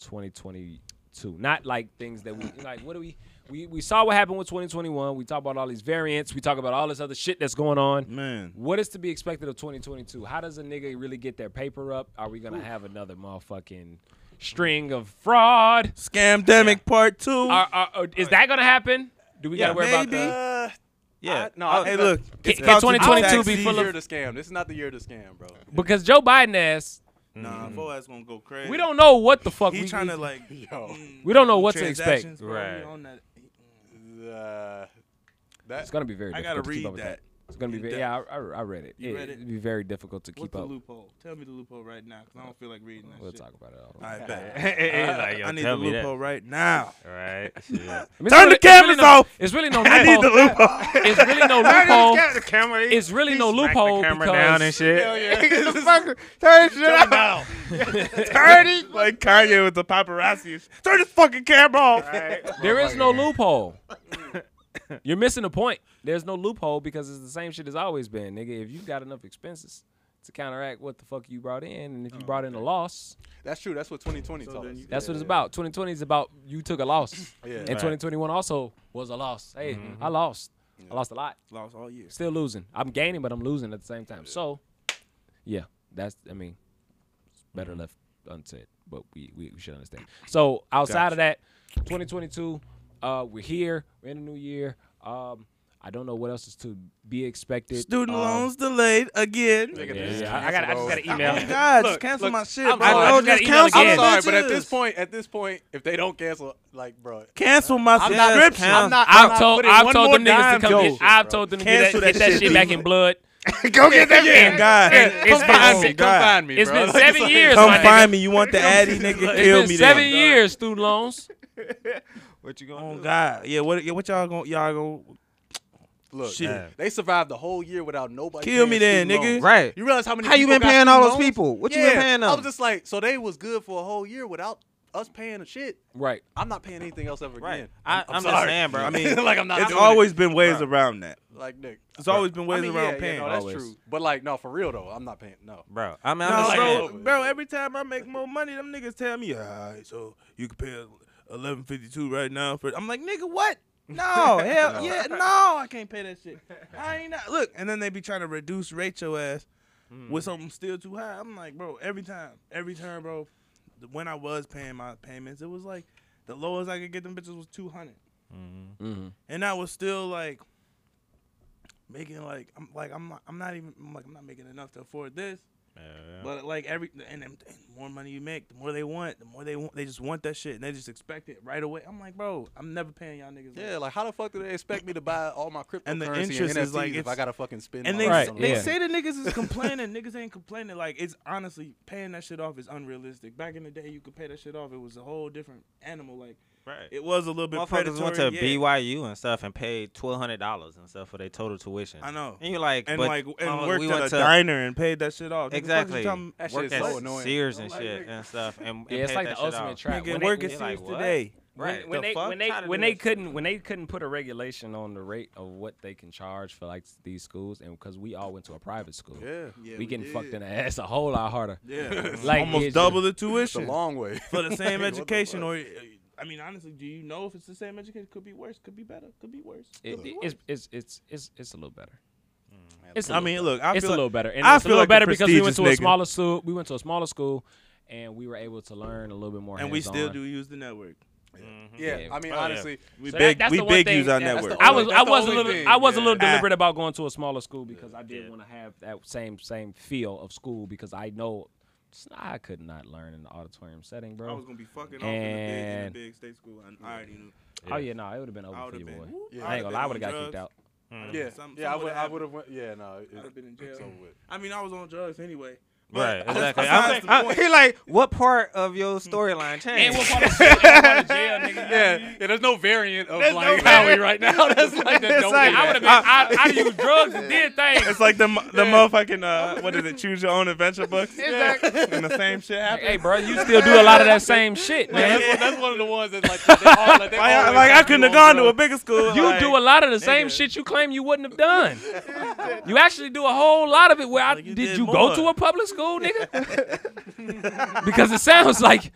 2022? Not like things that we like. What do we? We we saw what happened with 2021. We talk about all these variants. We talk about all this other shit that's going on. Man, What is to be expected of 2022? How does a nigga really get their paper up? Are we gonna have another motherfucking string of fraud? scamdemic part two. Are, are, are- is that gonna happen? Do we Yeah, gotta worry maybe. about that? Uh, Yeah. I- no, Oh, I- hey, look, Can- it's can 2022 tax be full of- the year to scam. This is not the year to scam, bro. Because Joe Biden ass, Nah, Boaz gonna go crazy. we don't know what the fuck He we trying we- to like. Yo, mm, We don't know what to expect. bro, Right. Uh, that It's gonna be very. I difficult gotta to keep read up with that. It's gonna be very. Yeah, I, I, I read it. You it read it? It'd be very difficult to keep up. What's keep the up. loophole? Tell me the loophole right now, cause I don't feel like reading that We'll shit. talk about it all. All right, bet. Like, yo, I need the me that. loophole right now. All right. Shit. I mean, it's Turn really- the it's cameras really no, off. It's really no I need the loophole. loophole. It's really no loophole. the camera. It's really no Smack loophole the camera because down and shit. yeah. Turn shit off. Turn it like Kanye with the paparazzi. Turn this fucking camera off. there is no loophole. You're missing the point. There's no loophole because it's the same shit as always been, nigga. If you got enough expenses to counteract what the fuck you brought in, and if you oh, brought in a loss, That's true. That's what 2020 taught us. that's what it's Yeah, about. 2020 is about you took a loss, Yeah. and 2021 also was a loss. Hey, mm-hmm. I lost. I lost a lot. Lost all year. Still losing. I'm gaining, but I'm losing at the same time. So, yeah, that's. I mean, it's better mm-hmm. left unsaid, but we we, we should understand. So outside of that, 2022, uh, we're here. We're in a new year. Um, I don't know what else is to be expected. Student Um, loans delayed again. Nigga, Yeah, just yeah, I, I got. I just got an cancel email. Oh my God, Look, just cancel look, my shit, I'm bro. sorry. I Oh, just got just cancel again. I'm my sorry, but at this point, at this point, if they don't cancel, like, bro, cancel my I'm not. subscription. I'm not. I'm I've told putting I've told them niggas to come to get. this I've shit, told them to get that, that get that shit, shit back in blood. Go get that Thank God. It's Come been find se- me. Come find me. It's bro. been Like, seven years. Come find me. You want the Addy, nigga? It's Kill been me seven years student loans. What you gonna Oh do? God, yeah. What? Yeah, what y'all gonna? Y'all gonna? Look, Shit. they survived the whole year without nobody. Kill me then, nigga. loans. Right. You realize how many? How you been got paying all those loans? people? What you been paying them? I them? was just like, so they was good for a whole year without us paying a shit. Right. I'm not paying anything else ever Right. again. I- I'm, I'm just sorry. saying, bro. I mean, like I'm not. It's always it. been ways Bruh. around that. like Nick. It's always been ways I mean, around yeah, yeah, paying. no, that's Always. true. But like, no, for real though, I'm not paying. No. Bro, I mean, I'm No, just like, bro, bro, every time I make more money, them niggas tell me, all right, so you can pay eleven fifty two right now for. I'm like, nigga, what? No, hell yeah, no, I can't pay that shit. I ain't not look, and then they be trying to reduce rate your ass with something still too high. I'm like, bro, every time, every time, bro. When I was paying my payments, it was like the lowest I could get them bitches was two hundred, Mm-hmm. and I was still like making like I'm like I'm not, I'm not even I'm like I'm not making enough to afford this. But like every and, and the more money you make, the more they want, the more they want. They just want that shit, and they just expect it right away. I'm like, bro, I'm never paying y'all niggas. Yeah, like how the fuck do they expect me to buy all my cryptocurrency And the and interest is like if I gotta fucking spend? And they Right, they yeah. say the niggas is complaining. niggas ain't complaining. Like it's honestly paying that shit off is unrealistic. Back in the day, you could pay that shit off. It was a whole different animal. Like Right. it was a little bit Motherfuckers predatory. went to yeah. BYU and stuff and paid twelve hundred dollars and stuff for their total tuition. I know. And you're like, And but like and motherfucker, worked we at went a to diner and paid that shit off. Nigga, fuck you exactly talking- That shit work is at so annoying. Sears and Like, shit nigga. and stuff. And, and Yeah, it's paid like that the ultimate trap. Nigga, When work they- at you're Sears like, today. Right. When, when the they when they How to when they couldn't when they couldn't put a regulation on the rate of what they can charge for like these schools, and because we all went to a private school, Yeah, Yeah, we getting fucked in the ass a whole lot harder. Yeah, Like, almost double the it's a tuition long way for the same education. Or, I mean, honestly, do you know if it's the same education? Could be worse. Could be better. Could be worse. Could It, be worse. it's, it's it's it's it's a little better. Man, It's a I little mean, better. look, I it's a feel like- little better, and I it's a feel little like a better because we went to a smaller school. We went to a smaller school, and we were able to learn a little bit more. and we still hands-on. do use the network. yeah, mm-hmm. Yeah. I mean Oh, yeah. honestly, We So big, that's we big thing- use our that's the network. I was I was a little thing, I was a little deliberate about going to a smaller school because I did Yeah. want to have that same same feel of school because I know it's- I could not learn in the auditorium setting, bro. I was gonna be fucking off in a big, in a big state school. I, I already knew. Oh yeah, no, it would have been I over would for have you, been. boy. Yeah. I ain't gonna lie, I would have got kicked out. Mm. yeah, Some- yeah, I some would, would've I would have went. Yeah, no, it, I'd have been in jail. it's over with. I mean, I was on drugs anyway. Right, exactly. besides I'm- the I'm- he like, what part of your storyline changed? And what part of jail, what part of jail, nigga? Yeah, yeah. There's no variant of There's no like variant. Howie right now. That's like the It's don't like- do I would have been. I, I used drugs and did things. It's like the mo- the motherfucking uh, what is it? Choose your own adventure books. Exactly. And the same shit happened. Hey, bro, you still do a lot of that same shit, Yeah, man. that's, one, that's one of the ones that's like, they all, like, they Like, I, like I couldn't have gone on to a bigger school. You like, do a lot of the same nigga. shit you claim you wouldn't have done. You actually do a whole lot of it. Where I, Like you did, did you more. go to a public school, nigga? because it sounds like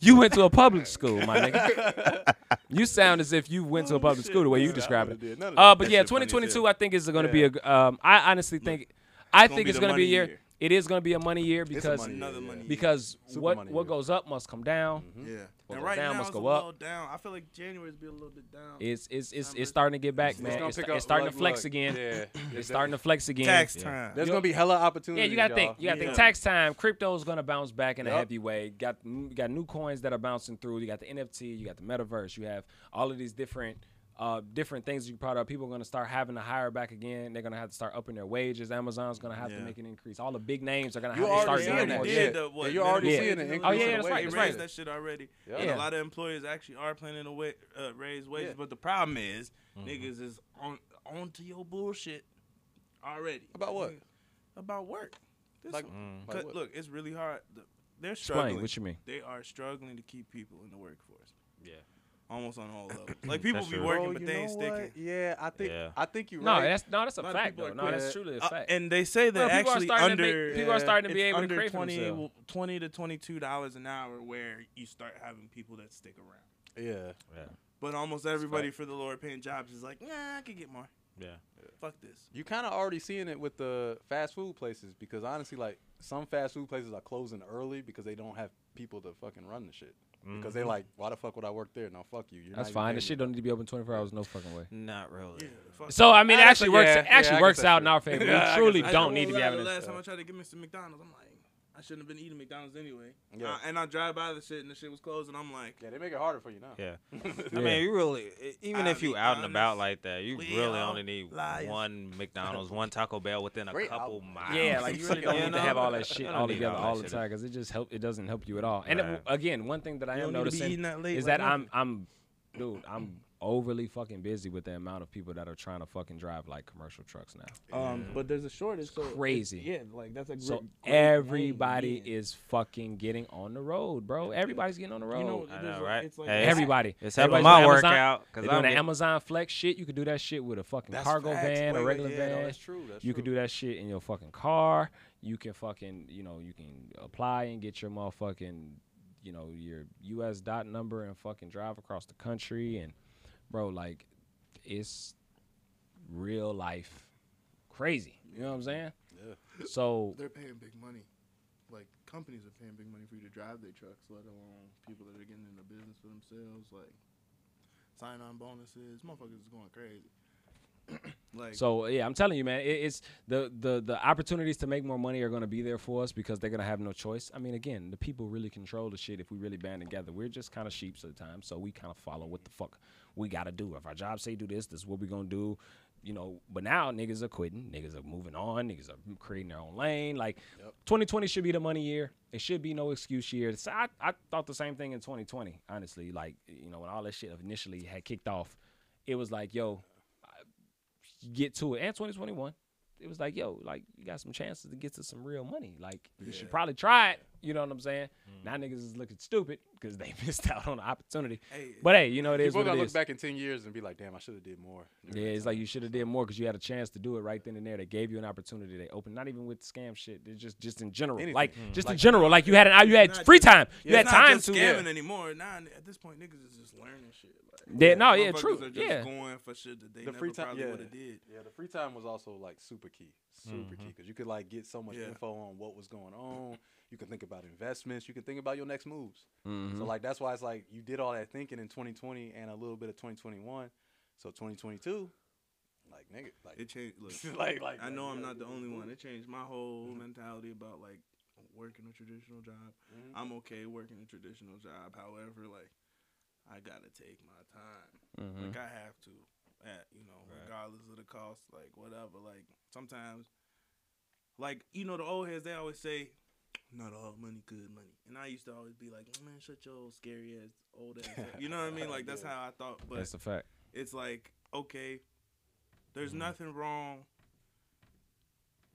you went to a public school, my nigga. You sound as if you went to a public school the way you describe it. did none of Uh, but yeah, shit funny as 2022. I think is going to be a. Um, I honestly think, I think it's going to be a year. Year. It is going to be a money year because money year, yeah. money. because Super what what year. goes up must come down. Mm-hmm. yeah. What And right down now must it's a go up. little down. I feel like January's be a little bit down. It's it's it's it's starting to get back, It's man. gonna It's, pick it's up, starting look, to flex look, again. Yeah, It's starting to flex again. Tax Yeah. time. There's gonna be hella opportunities. Yeah, you gotta think. y'all. You gotta think. Tax time. Crypto's gonna bounce back in a heavy way. Got you got new coins that are bouncing through. You got the NFT. You got the metaverse. You have all of these different. Uh, different things you part of. People are gonna start having to hire back again. They're gonna have to start upping their wages. Amazon's gonna have to make an increase. All the big names are gonna have to start already doing seeing already more it. did shit. the, what, Yeah, you're already minimum seeing wage an increase in the they wages. raised Right, right. that shit already. Yeah. And Yeah. a lot of employers actually are planning to wa- uh, raise wages, Yeah. but the problem is Mm-hmm. niggas is on onto your bullshit already. About what? About work. This Like- Mm. like look, it's really hard. The- They're struggling. Explain what you mean. They are struggling to keep people in the workforce. Yeah. Almost on all levels. Like people That's be true. working, Bro, but they ain't sticking. what? Yeah, I think Yeah. I think you're right. No, right. that's no, that's a lot fact people though. are No, quitting. that's truly a Uh, fact. and they say Well, that people are actually starting to under make- people are starting to be it's able to under create for 20, themselves. 20 to twenty two dollars an hour where you start having people that stick around. yeah, Yeah. But almost everybody for the lower paying jobs is like, nah, I could get more. Yeah. Fuck this. you kind of already seeing it with the fast food places because honestly, like some fast food places are closing early because they don't have people to fucking run the shit. Because they mm-hmm. like, why the fuck would I work there? No, fuck you. You're That's not fine. paying The shit don't need to be open 24 hours. No fucking way. Not really. Yeah, So I mean, it actually Honestly, works. yeah, actually yeah, works guess that's out in our favor. We guess truly don't need to be having this. last time I tried to get me some McDonald's, I'm like, I shouldn't have been eating McDonald's anyway. Yeah. Uh, and I drive by the shit and the shit was closed, and I'm like, Yeah, they make it harder for you now. Yeah. Yeah. I mean, you really, even I'll if you be out and about like that, you really only need liars. one McDonald's, one Taco Bell within a Great couple album. miles. Yeah, like you really don't You need to have all that shit all together all all the time because it just help. It doesn't help you at all. And Right. uh, again, one thing that I you am don't need to be noticing eating that late. is like that I'm. I'm dude I'm overly fucking busy with the amount of people that are trying to fucking drive like commercial trucks now. Um, but there's a shortage. So it's- Crazy. Yeah, like that's a great. So great everybody lane to be in. is fucking getting on the road, bro. Everybody's getting on the road. You know, I know, right? It's like Hey, Everybody. It's helping my workout because doing I'm the Amazon Flex shit. You could do that shit with a fucking That's cargo facts. van, Wait, a wait, regular yeah, no, van. That's true. That's You could do that shit in your fucking car. You can fucking, you know, you can apply and get your motherfucking, you know, your US dot number and fucking drive across the country. And, bro, like, it's real life crazy. You know what I'm saying? Yeah. So, They're paying big money. Like companies are paying big money for you to drive their trucks, let alone people that are getting into business for themselves. Like sign-on bonuses, motherfuckers is going crazy. Like, So yeah, I'm telling you, man, it, it's the the the opportunities to make more money are going to be there for us because they're going to have no choice. I mean, again, the people really control the shit if we really band together. We're just kind of sheeps at the time, so we kind of follow what the fuck we got to do. If our job say do this, this is what we gonna do. You know, but now niggas are quitting, niggas are moving on, niggas are creating their own lane. Like 2020 should be the money year. It should be no excuse year. So I, I thought the same thing in 2020, honestly. Like, you know, when all that shit initially had kicked off, it was like, yo, get to it. And 2021, it was like, yo, like you got some chances to get to some real money. Like you should probably try it. You know what I'm saying? Mm. Now niggas is looking stupid because they missed out on the opportunity. Hey, but hey, you know it is People what gonna look is. back in ten years and be like, "Damn, I should have did more." Yeah, that it's like you should have did more because you had a chance to do it right then and there. They gave you an opportunity. They opened, not even with scam shit. It's just just in general, Anything. like Mm. just in general. Like you had an you had free just- time. You had it's not time just to. scamming anymore. Now at this point, niggas is just learning shit. Like, Yeah, no, yeah, true, Are just yeah. going for shit that they the never free time, probably yeah, would have did. yeah. The free time was also like super key, super key because you could like get so much Yeah. info on what was going on. You can think about investments. You can think about your next moves. Mhm. So like that's why it's like you did all that thinking in 2020 and a little bit of 2021. So 2022, like nigga, like It changed. Look, like like I know like, I'm yeah, not the only one. It changed my whole mentality about like working a traditional job. Mhm. I'm okay working a traditional job. However, like I gotta take my time. Mhm. Like I have to, at you know, regardless of the cost. Like whatever. Like sometimes, like you know, the old heads they always say, "Not all money, good money." And I used to always be like, "Man, shut your old scary ass old ass." You know what I mean? Like that's how I thought. But That's a fact. it's like okay, there's Mm-hmm. nothing wrong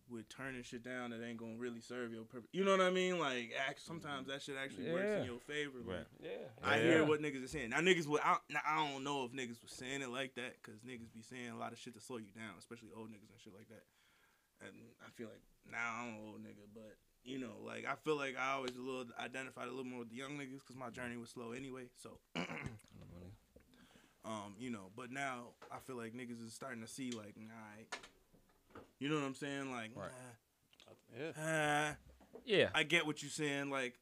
with turning shit down that ain't gonna really serve your purpose. You know what I mean? Like, act, sometimes that shit actually works in your favor. Like, Yeah. I Yeah. hear what niggas are saying. Now niggas would I, now, I don't know if niggas was saying it like that because niggas be saying a lot of shit to slow you down, especially old niggas and shit like that. And I feel like now I'm an old nigga, but you know, like I feel like I always a little identified a little more with the young niggas because my journey was slow anyway. So, um, you know, but now I feel like niggas is starting to see like, nah, you know what I'm saying? Like, Right. Yeah. nah, ah, Yeah. I get what you're saying. Like,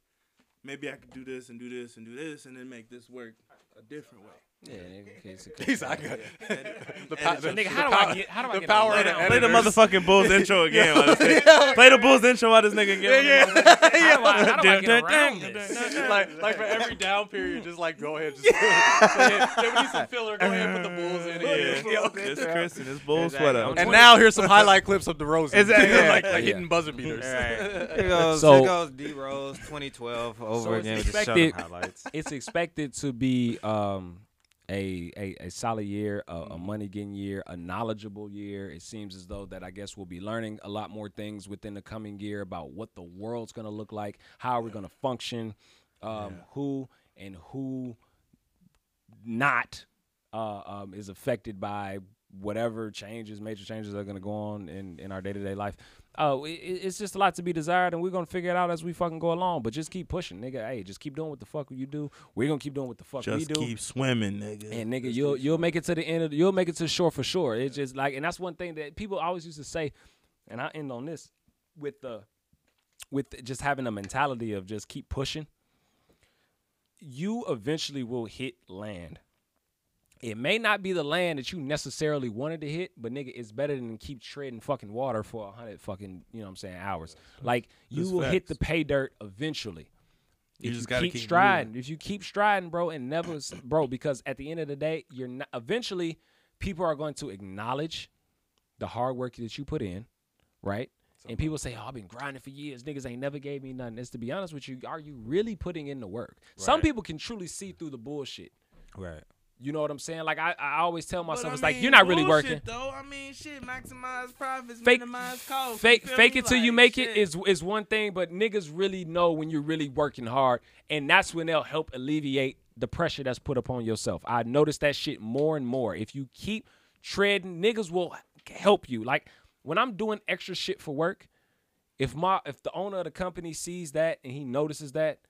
maybe I could do this and do this and do this and then make this work a different way. Yeah, nigga, case it- He's like, the, Edit- pow- edit the, Nigga, the how do I pow- get- how do I the get power of the Play Play the editors. motherfucking Bulls intro again. while this- Play the Bulls intro while this nigga get Yeah, How do I, how do I get around this? like, like for every down period, just like go ahead, just yeah, we need some filler. Go ahead, and put the Bulls in. Yeah, Yeah. it's Chris and his Bulls Exactly. sweater. I'm And now here's some highlight clips of DeRozan. Exactly, yeah. like, like Yeah. hitting buzzer beaters. Here goes, So- here goes D Rose 2012 over So it's again with the show expected- highlights. it's expected to be um, a, a a solid year, a, Mm-hmm. a money getting year, a knowledgeable year. It seems as though that I guess we'll be learning a lot more things within the coming year about what the world's gonna look like, how we're gonna function, um, who and who not uh, um, is affected by whatever changes, major changes that are gonna go on in, in our day to day life. Oh, it, it- it's just a lot to be desired, and we're gonna figure it out as we fucking go along. But just keep pushing, nigga. Hey, just keep doing what the fuck you do. We're gonna keep doing what the fuck we do. Just keep swimming, nigga. And nigga, you'll you'll make it to the end of the, you'll make it to shore for sure. It's just like, and that's one thing that people always used to say, and I end on this with the with just having a mentality of just keep pushing. You eventually will hit land. It may not be the land that you necessarily wanted to hit, but nigga, it's better than keep treading fucking water for a hundred fucking, you know what I'm saying, hours. Like you That's will hit the pay dirt eventually. You if just you gotta keep, keep striding, if you keep striding, bro, and never, bro, because at the end of the day, you're not. Eventually, people are going to acknowledge the hard work that you put in, right? And people say, "Oh, I've been grinding for years. Niggas ain't never gave me nothing." It's to be honest with you, are you really putting in the work? Some people can truly see through the bullshit. Right. You know what I'm saying? Like I, I always tell But myself, I it's like you're not really working. Though I mean, shit, maximize profits, Fake- minimize costs. Fake, fake me? it till you make shit. it is is one thing, but niggas really know when you're really working hard, and that's when they'll help alleviate the pressure that's put upon yourself. I notice that shit more and more. If you keep treading, niggas will help you. Like when I'm doing extra shit for work, if my if the owner of the company sees that and he notices that,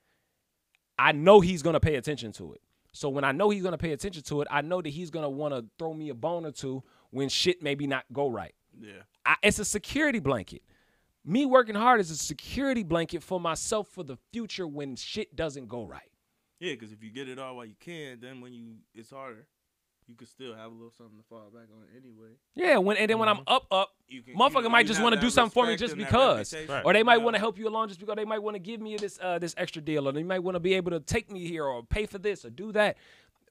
I know he's gonna pay attention to it. So when I know he's gonna pay attention to it, I know that he's gonna want to throw me a bone or two when shit maybe not go right. Yeah. I, it's a security blanket. Me working hard is a security blanket for myself for the future when shit doesn't go right. Yeah, because if you get it all while you can, then when you it's harder. You could still have a little something to fall back on anyway. Yeah, when and then when I'm up, up, You can, motherfucker you might you just want to do something for me just because, reputation. or they might Yeah. want to help you along just because they might want to give me this uh, this extra deal, or they might want to be able to take me here or pay for this or do that.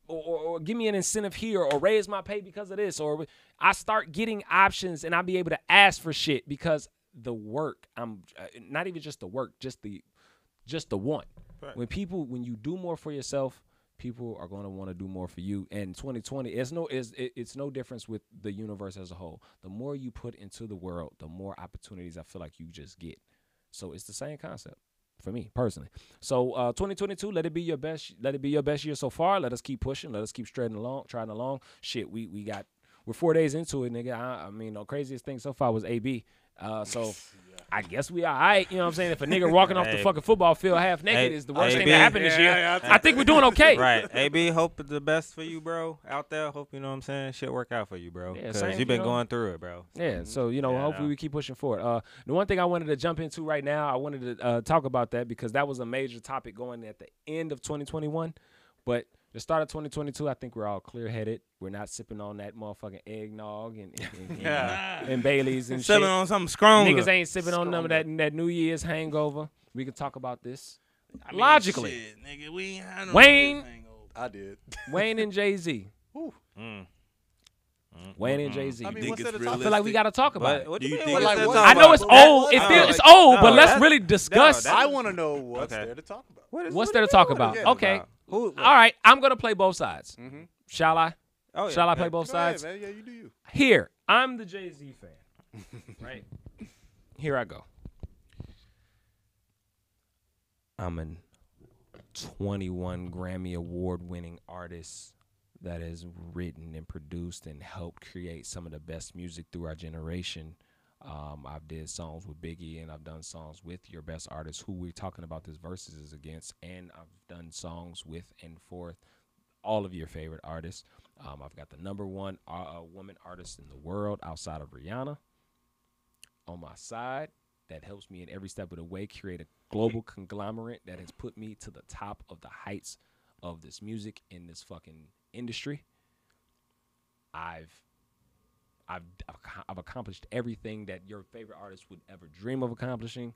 Or, or, or give me an incentive here, or raise my pay because of this, or I start getting options, and I'll be able to ask for shit because the work. I'm uh, not even just the work, just the just the want. When people, when you do more for yourself, people are going to want to do more for you. And 2020, it's no, it's, it- it's no difference with the universe as a whole. The more you put into the world, the more opportunities I feel like you just get. So it's the same concept for me personally. So uh, 2022, let it be your best. Let it be your best year so far. Let us keep pushing. Let us keep striding along, trying along. Shit, we we got. We're four days into it, nigga. I, I mean, the craziest thing so far was AB. Uh, so I guess we are. all right. You know what I'm saying? If a nigga walking off the fucking football field half naked Hey, is the worst hey, thing B. that happened this year, I think we're doing okay. Right. AB, hope the best for you, bro. Out there, hope you know what I'm saying. Shit work out for you, bro. Yeah, Because same, you've been know. going through it, bro. Yeah, so you know, Yeah, hopefully no. we keep pushing forward. Uh, the one thing I wanted to jump into right now, I wanted to uh, talk about that because that was a major topic going at the end of 2021, but the start of 2022, I think we're all clear headed. We're not sipping on that motherfucking eggnog and and, and, and, and Bailey's and Sipping shit. on something stronger. Niggas ain't sipping on none of that that New Year's hangover. We can talk about this logically. Shit, nigga, we ain't had no Wayne- I did. Wayne and Jay Z. Mm. Wayne and Jay Z. I I, mean, think what's it's there feel like we got to talk about But it. what Do do you you mean? think what it's is like what- to I know it's That- old. It oh, feels it's old, no, but let's really discuss. that- I want to know what's Okay. there to talk about. what is- What's what there to talk mean, what is about? Okay. about? Who? All right, I'm gonna play both sides. Mhm. Shall I? Oh, yeah. Shall I play yeah. both Go ahead, sides? man. Yeah, you do you. Here, I'm the Jay Z fan. right. Here I go. I'm an 21 Grammy Award winning artist that has written and produced and helped create some of the best music through our generation. Um, I've did songs with Biggie and I've done songs with your best artists who we're talking about this verses is against, and I've done songs with and for all of your favorite artists. Um, I've got the number one uh, uh, woman artist in the world outside of Rihanna on my side. That helps me in every step of the way create a global conglomerate that has put me to the top of the heights of this music in this fucking industry. I've I've I've accomplished everything that your favorite artist would ever dream of accomplishing.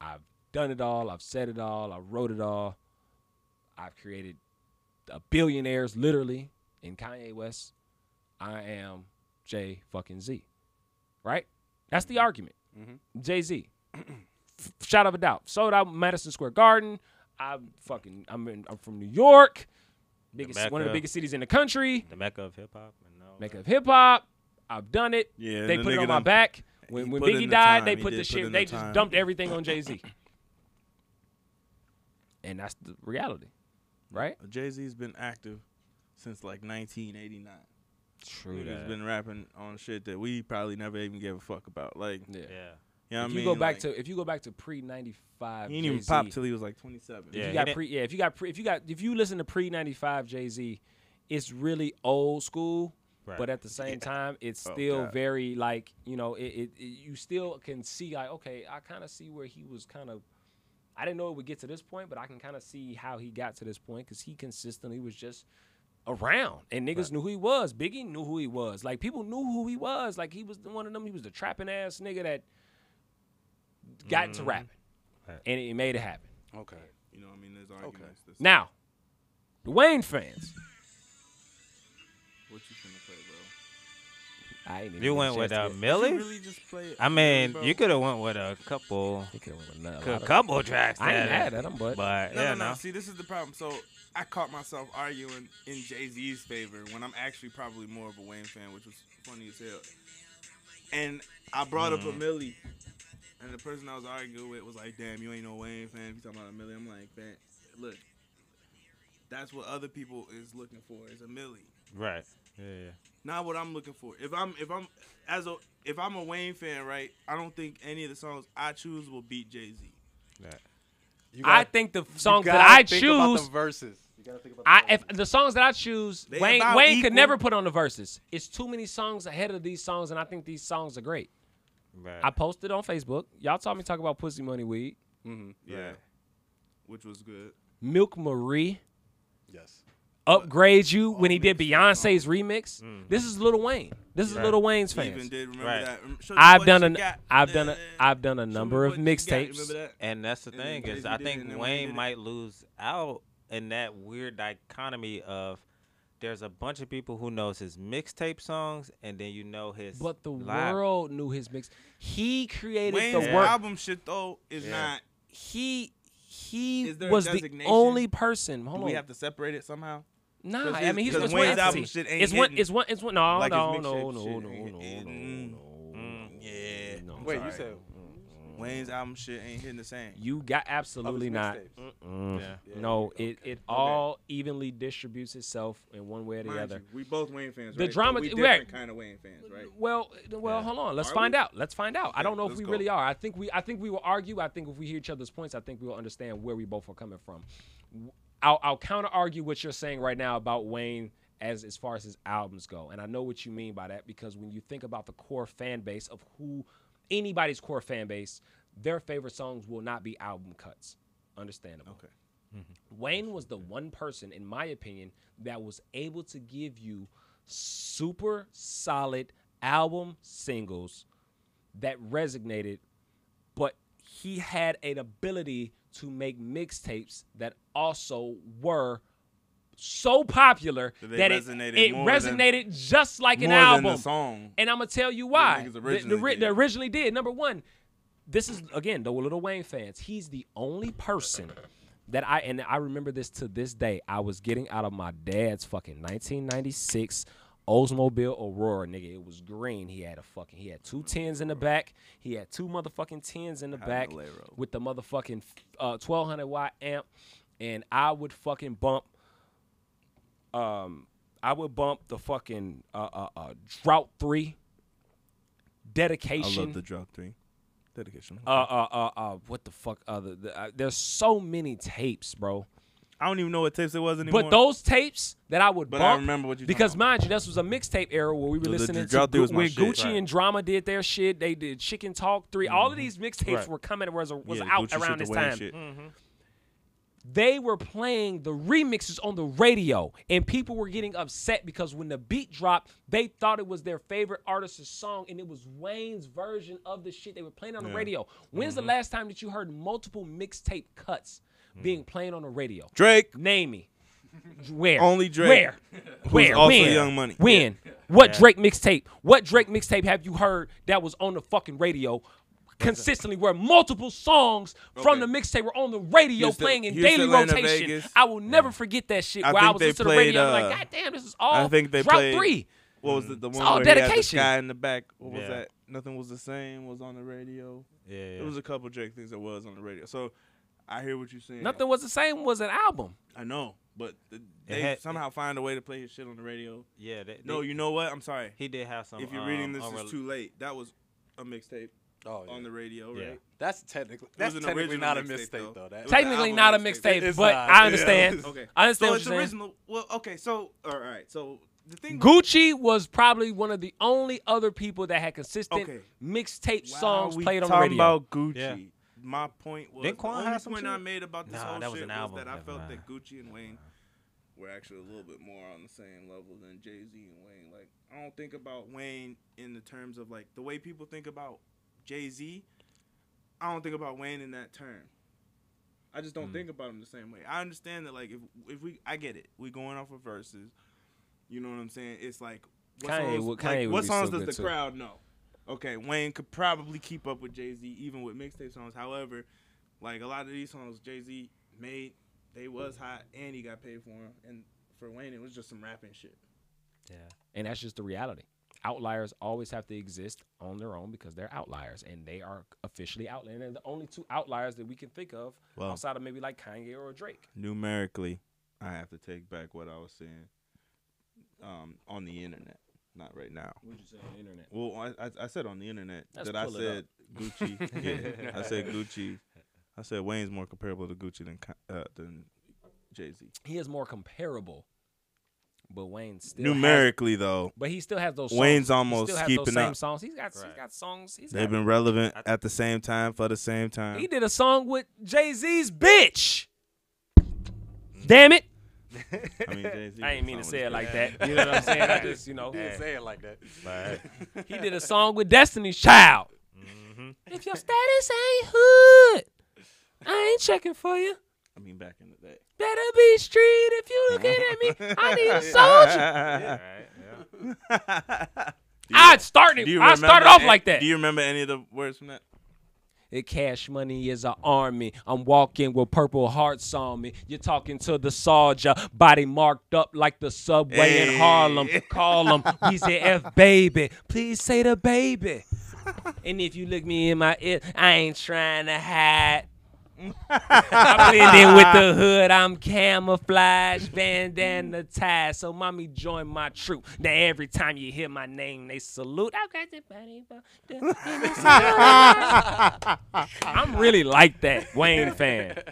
I've done it all. I've said it all. I wrote it all. I've created a billionaires literally in Kanye West. I am Jay fucking Z. Right? That's the argument. Mm-hmm. Jay Z. Shout out a doubt. Sold out Madison Square Garden. I'm fucking I'm in, I'm from New York. Biggest one of the biggest cities in the country. The mecca of hip hop. and all Make that. of hip hop. I've done it. Yeah, they the put it nigga on my done- back. When, when Biggie the died, time. they put the put shit. in They the just time. dumped everything on Jay Z. and that's the reality, right? Uh, Jay Z's been active since like 1989. True He's been rapping on shit that we probably never even gave a fuck about. Like, Yeah. yeah. you know what if you mean? go back Like, to if you go back to pre ninety five, he didn't even pop till he was like 27. Yeah, If you got pre yeah if you got pre if you got if you listen to pre ninety five Jay Z, it's really old school. Right. But at the same time, it's Oh, still God. very like you know it, it, it you still can see like okay I kind of see where he was kind of I didn't know it would get to this point, but I can kind of see how he got to this point because he consistently was just around and niggas knew who he was. Biggie knew who he was. Like people knew who he was. Like he was one of them. He was the trapping ass nigga that got into mm-hmm. rapping, Right. and it made it happen. Okay. You know what I mean? There's arguments. That's- Now, the Wayne fans. What you finna play, bro? I ain't even You get went with a uh, Milli. Really just play I mean, bro? you could have went with a couple, He could've went with a lot a of- couple tracks. I ain't there. mad at him, but But No, yeah, no, no. no. See, this is the problem. So I caught myself arguing in Jay Z's favor when I'm actually probably more of a Wayne fan, which was funny as hell. And I brought up a Mm. Milli, and the person I was arguing with was like, "Damn, you ain't no Wayne fan. If you talking about a Milli, I'm like, man, look, that's what other people is looking for is a Milli." Right. Yeah, yeah. not what I'm looking for. If I'm if I'm as a if I'm a Wayne fan, right? I don't think any of the songs I choose will beat Jay Z. Right. I gotta- think the songs that gotta I think about choose, the verses. You gotta think about the I if the songs that I choose, They Wayne about Wayne could never put on the verses. It's too many songs ahead of these songs, and I think these songs are great. Right. I posted on Facebook. Y'all saw me talk about pussy money weed. Mm-hmm. Yeah, Right. which was good. Milk Marie. yes. Upgrade you when he did Beyonce's remix. Mm. This is Lil Wayne. This is Right. Lil Wayne's He fans. even did remember Right. that. Rem- show me I've done you an got. I've done a I've done a number of what you got. mixtapes. That? And that's the And thing is, Jay-Z I did it, think Wayne Wayne did it. might lose out in that weird dichotomy of there's a bunch of people who knows his mixtape songs, and then you know his. But the live- world knew his mix. He created Wayne's the work. album shit though is Yeah. not. He he Is there a was the only person. Do Hold we have to separate it somehow? Nah, 'Cause I mean he's because it's Wayne's album shit ain't It's one. hitting It's one. It's one. No, like his no, mixtape no, no, shit no, ain't no, no, Mm, no. yeah. No. Wait, you Sorry. said Wayne's album shit ain't hitting the same. You got absolutely not. mixtapes. Mm, Yeah. Yeah, no, yeah, it it all evenly distributes itself in one way or the Mind other. you, we both Wayne fans. The right? drama- But we right. different kind of Wayne fans, right? Well, well, Yeah. hold on. Let's Are find we? out. Let's find out. I don't know if let's we go. really are. I think we I think we will argue. I think if we hear each other's points, I think we will understand where we both are coming from. W- I'll, I'll counter argue what you're saying right now about Wayne as as far as his albums go, and I know what you mean by that because when you think about the core fan base of who anybody's core fan base, their favorite songs will not be album cuts. Understandable. Okay. Mm-hmm. Wayne was the one person, in my opinion, that was able to give you super solid album singles that resonated, but he had an ability to make mixtapes that also were so popular That that it, resonated it more than- resonated just like an album. the song. And I'm gonna tell you why. The- the, originally ri- did. originally did. Number one, this is again the Little Wayne fans. He's the only person that I and I remember this to this day. I was getting out of my dad's fucking 1996 Oldsmobile Aurora, nigga. It was green. He had a fucking he had two tens in the back. He had two motherfucking tens in the back with the motherfucking uh, 1200 watt amp, and I would fucking bump um, I would bump the fucking uh, uh, uh, drought three. Dedication. I love the drought three. Dedication. uh, uh, uh, uh, what the fuck? Uh, the, the, uh, there's so many tapes, bro. I don't even know what tapes it was anymore. But those tapes that I would But I bump, remember what you because talking mind you, this was a mixtape era where we were The- the listening to Drought Gu- was my when. Gucci and Drama did their shit. They did Chicken Talk 3 All of these mixtapes Right. were coming was was Yeah, out Gucci around this Wayne time. shit. they were playing the remixes on the radio and people were getting upset because when the beat dropped they thought it was their favorite artist's song and it was wayne's version of the shit they were playing on the radio when's Mm-hmm. the last time that you heard multiple mixtape cuts. Being played on the radio Drake. name me where Only Drake, where where also when Young Money. when what drake mixtape what drake mixtape have you heard that was on the fucking radio consistently where multiple songs from Okay. the mixtape were on the radio Houston- playing in Houston, daily Atlanta, rotation. Vegas. I will never forget that shit. I where I think was they listening to the radio, I'm uh, like, God damn, this is all I think they Drought played- Three. What was the, the one all where he had the dedication. sky in the back? What was Yeah. that? Nothing was the same. Was on the radio. Yeah, yeah. It was a couple Drake things that was on the radio. So I hear what you're saying. Nothing was the same. Was an album. I know, but the, they had- somehow find a way to play his shit on the radio. yeah. They, No, they- you know what? I'm sorry. he did have some. if you're reading um, this, unrel- it's too late. That was a mixtape Oh, yeah. on the radio, right? Yeah. That's technically that's an technically not a mixtape, mistake though. though. That, Technically not a mixtape. mixtape, but not, I yeah. understand. Okay. I understand So what it's you're saying. original. Well, okay. So all right. So the thing. Gucci was probably one of the only other people that had consistent Okay. mixtape Why songs played on the talking radio. about Gucci. Yeah. My point was Didn't the only have some point I made about this Nah, whole that was shit an album. was that I Never felt mind. that Gucci and Wayne were actually a little bit more on the same level than Jay Z and Wayne. Like I don't think about Wayne in the terms of like the way people think about Jay Z. I don't think about Wayne in that term. I just don't Mm. think about him the same way. I understand that like if if we I get it. We going off of verses. You know what I'm saying? It's like what Kanye songs, would- like, would what be songs so does good, the too. crowd know? Okay, Wayne could probably keep up with Jay Z even with mixtape songs. However, like a lot of these songs Jay Z made, they was hot and he got paid for them. And for Wayne, it was just some rapping shit. Yeah. And that's just the reality. Outliers always have to exist on their own because they're outliers, and they are officially outliers. And they're the only two outliers that we can think of Well- outside of maybe like Kanye or Drake. Numerically, I have to take back what I was saying. Um, on the internet, not right now. What'd you say on the internet? Well, I, I, I said on the internet Let's that I said Gucci. yeah, I said Gucci. I said Wayne's more comparable to Gucci than uh, than Jay Z. He is more comparable, but Wayne still has- Numerically, though, but he still has those. Songs. Wayne's He almost still has keeping those same up. songs. He's got he's got songs. He's they've got, been relevant I- at the same time for the same time. He did a song with Jay Z's bitch. Damn it! I mean, Jay-Z I ain't mean to say it like that. You know what I'm saying? I just, you know, Didn't say it like that. He did a song with Destiny's Child. mhm. If your status ain't hood, I ain't checking for you. I mean, back in the day. Better be street if you looking at me. I need a soldier. Right, yeah. You- I started. I started off an- like that. Do you remember any of the words from that? It cash money is an army. I'm walking with purple hearts on me. You're talking to the soldier, body marked up like the subway in Harlem. Call him. He's the F baby. Please say the baby. and if you look me in my ear, I ain't trying to hide. I blend in with the hood. I'm camouflage, bandana tie. So mommy join my troop. Now every time you hear my name, they salute. I got the the- I'm really like that Wayne fan.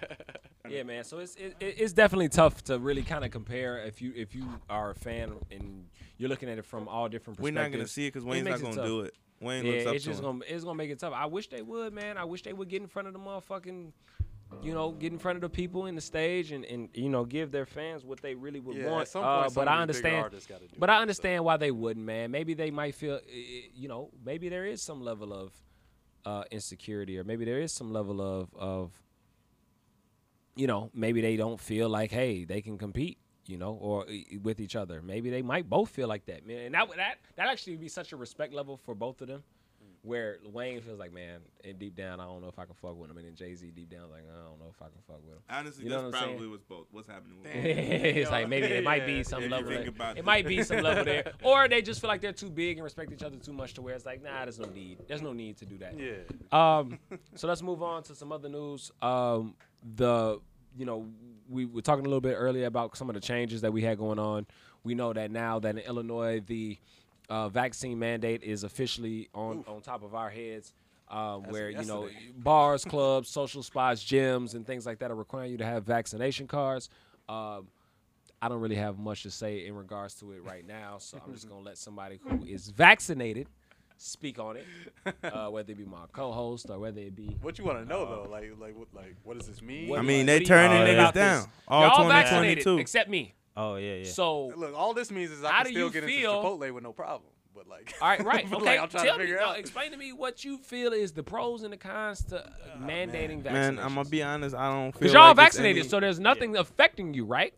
Yeah, man. So it's it, it- it's definitely tough to really kind of compare if you if you are a fan and you're looking at it from all different perspectives. We're not gonna see it because It Wayne's not it gonna tough. do it. Wayne Yeah, looks up it's to just him. gonna it's gonna make it tough. I wish they would, man. I wish they would get in front of the motherfucking, you know, get in front of the people in the stage and, and you know give their fans what they really would Yeah, want. at some Uh, but I understand. artists gotta do But I so. understand why they wouldn't, man. Maybe they might feel, you know, maybe there is some level of uh, insecurity, or maybe there is some level of of, you know, maybe they don't feel like, hey, they can compete. You know, or eh, with each other. Maybe they might both feel like that, man. And that that that actually would be such a respect level for both of them where Wayne feels like, man, and deep down, I don't know if I can fuck with him, and then Jay Z deep down, like, I don't know if I can fuck with him. Honestly, You know that's what I'm saying? probably what's both. What's happening with it's like maybe it might be some If level. There. It it. might be some level there, or they just feel like they're too big and respect each other too much to where it's like, nah, there's no need. There's no need to do that. Yeah. Um, so let's move on to some other news. Um, the you know we were talking a little bit earlier about some of the changes that we had going on. We know that now that in Illinois the uh, vaccine mandate is officially on on top of our heads. Um, As of where you know bars, clubs, social spots, gyms, and things like that are requiring you to have vaccination cards. Um, I don't really have much to say in regards to it right now, so I'm just gonna let somebody who is vaccinated speak on it, uh, whether it be my co-host or whether it be. What you want to know though? Like, like, what, like, what does this mean? I mean, you- they what do you turning niggas about down. this? All Y'all vaccinated 2022. except me. Oh yeah, yeah. So Look, all this means is I How can still you get into Chipotle with no problem. But like, all right, right, okay. like, I'm trying Tell to me, figure no, out. explain to me what you feel is the pros and the cons to uh, ah, mandating vaccinations. Man, I'm gonna be honest. I don't feel Because y'all like it's vaccinated, any- so there's nothing affecting you, right?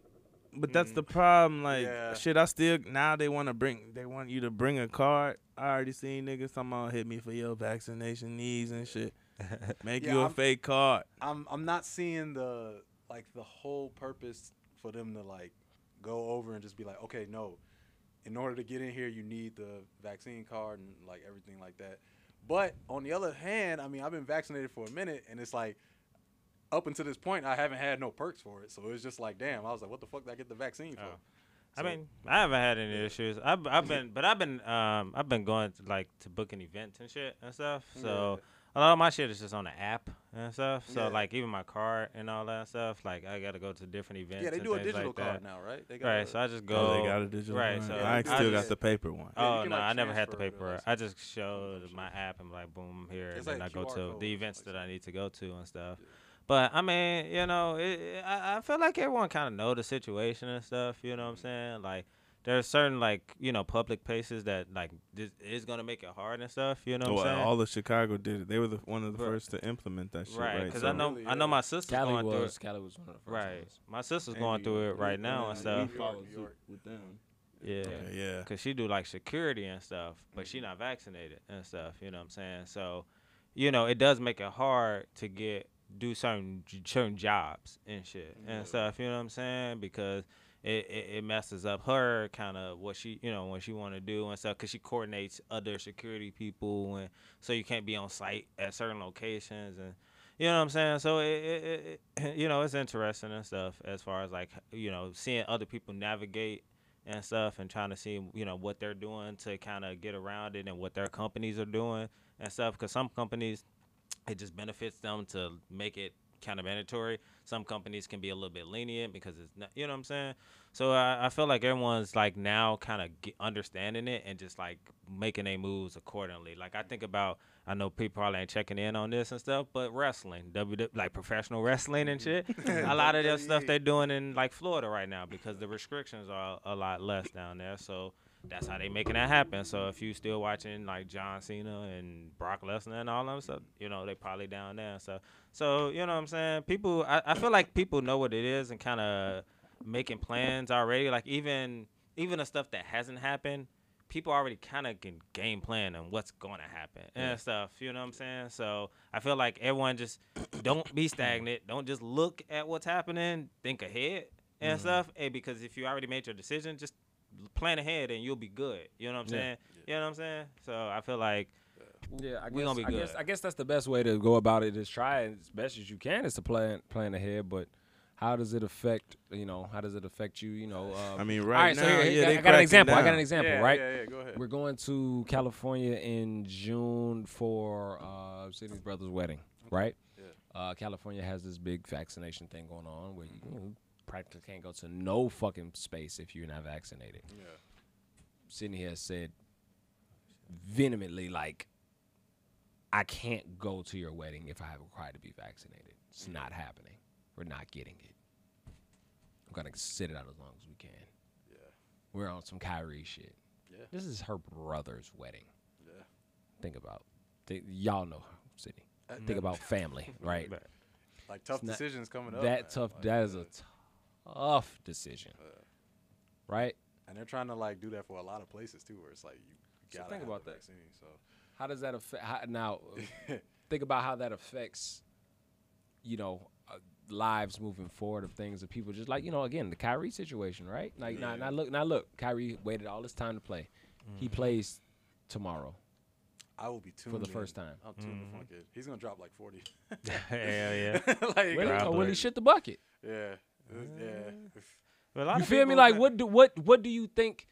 But that's mm. the problem. Like, Yeah. shit, I still now they want to bring. They want you to bring a card. I already seen niggas talking about hit me for your vaccination needs and shit. Make Yeah, you a I'm- fake card. I'm I'm not seeing the like the whole purpose for them to like go over and just be like, okay, no, in order to get in here, you need the vaccine card and like everything like that. But on the other hand, I mean, I've been vaccinated for a minute, and it's like up until this point, I haven't had no perks for it. So it's just like, damn, I was like, what the fuck did I get the vaccine for? Oh. I mean, I haven't had any issues. I've I've been, but I've been um I've been going to like to booking events and shit and stuff. So a lot of my shit is just on the app and stuff. So Yeah. like even my card and all that stuff. Like I gotta go to different events. yeah, they and do a digital like card that. now, right? They got Right. a- So I just go. Oh, they got a digital. Right. one. So I I still got just- the paper one. Yeah, you Oh can, no, like, I never had the paper. I just showed my app and like boom here, It's and then like I go to the events like that I need to go to and stuff. But I mean, you know, it, it- I, I feel like everyone kind of know the situation and stuff. You know what I'm saying? Like there's certain like you know public places that like this is gonna make it hard and stuff. You know what Well, I'm saying? all of Chicago did it. They were the, one of the Right. first to implement that shit. right, Right. because So- I know Really, I know my sister's Cali going through it. Cali was one of the first Right, ones. my sister's And going you- through it right now yeah, and stuff. followed New York. with them. Yeah. Yeah, yeah. Cause she do like security and stuff, but she not vaccinated and stuff. You know what I'm saying? So, you know, it does make it hard to get do certain certain jobs and shit and stuff. You know what I'm saying? Because it, it, it messes up her kind of what she you know what she want to do and stuff. Cause she coordinates other security people and so you can't be on site at certain locations and. You know what I'm saying? So it, it you know, it's interesting and stuff as far as like you know seeing other people navigate and stuff and trying to see you know what they're doing to kind of get around it and what their companies are doing and stuff because some companies it just benefits them to make it kind of mandatory. Some companies can be a little bit lenient because it's not, you know what I'm saying. So I, I feel like everyone's like now kind of understanding it and just like making their moves accordingly. Like I think about, I know people probably ain't checking in on this and stuff, but wrestling, W like professional wrestling and shit. Mm-hmm. a lot of that stuff they're doing in like Florida right now because the restrictions are a lot less down there. So that's how they making that happen. So if you still watching like John Cena and Brock Lesnar and all of them stuff, you know they probably down there. So so you know what I'm saying. People, I, I feel like people know what it is and kind of making plans already. Like even even the stuff that hasn't happened, people already kind of can game plan on what's going to happen and stuff. You know what I'm saying? So I feel like everyone just don't be stagnant. Don't just look at what's happening. Think ahead and mm-hmm. stuff. Hey, because if you already made your decision, just plan ahead and you'll be good. You know what I'm Yeah. saying? You know what I'm saying? So I feel like Yeah, I We guess, gonna be I guess good. I guess that's the best way to go about it is try as best as you can is to plan plan ahead, but how does it affect you know how does it affect you you know um, I mean, all right so now, here- yeah, I, they got an cracking example I got an example yeah, right Yeah, yeah, go ahead. we're going to California in June for uh Sydney's brother's wedding right Yeah. uh California has this big vaccination thing going on where you, you know, practically can't go to no fucking space if you're not vaccinated Yeah. Sydney has said vehemently, like, I can't go to your wedding if I have required to be vaccinated. It's mm. not happening. We're not getting it. I'm gonna sit it out as long as we can. Yeah. We're on some Kyrie shit. Yeah. This is her brother's wedding. Yeah. Think about, think, y'all know Sydney. Think about family, right? Like tough It's decisions coming up. that man. tough. Like, That is a tough decision, right? And they're trying to like do that for a lot of places too, where it's like you So gotta think have about the that. vaccine. So How does that affect? How, now, uh, think about how that affects, you know, uh, lives moving forward of things that people just like, you know, again, the Kyrie situation, right? Like, now, now look, now look, Kyrie waited all this time to play. He plays tomorrow. I will be tuned for the in. first time. I'll tune the funk in. He's gonna drop like forty. hell yeah. like, Really? Grab Or will he shit the bucket? yeah, yeah. Lot You feel me? Like, what do what what do you think?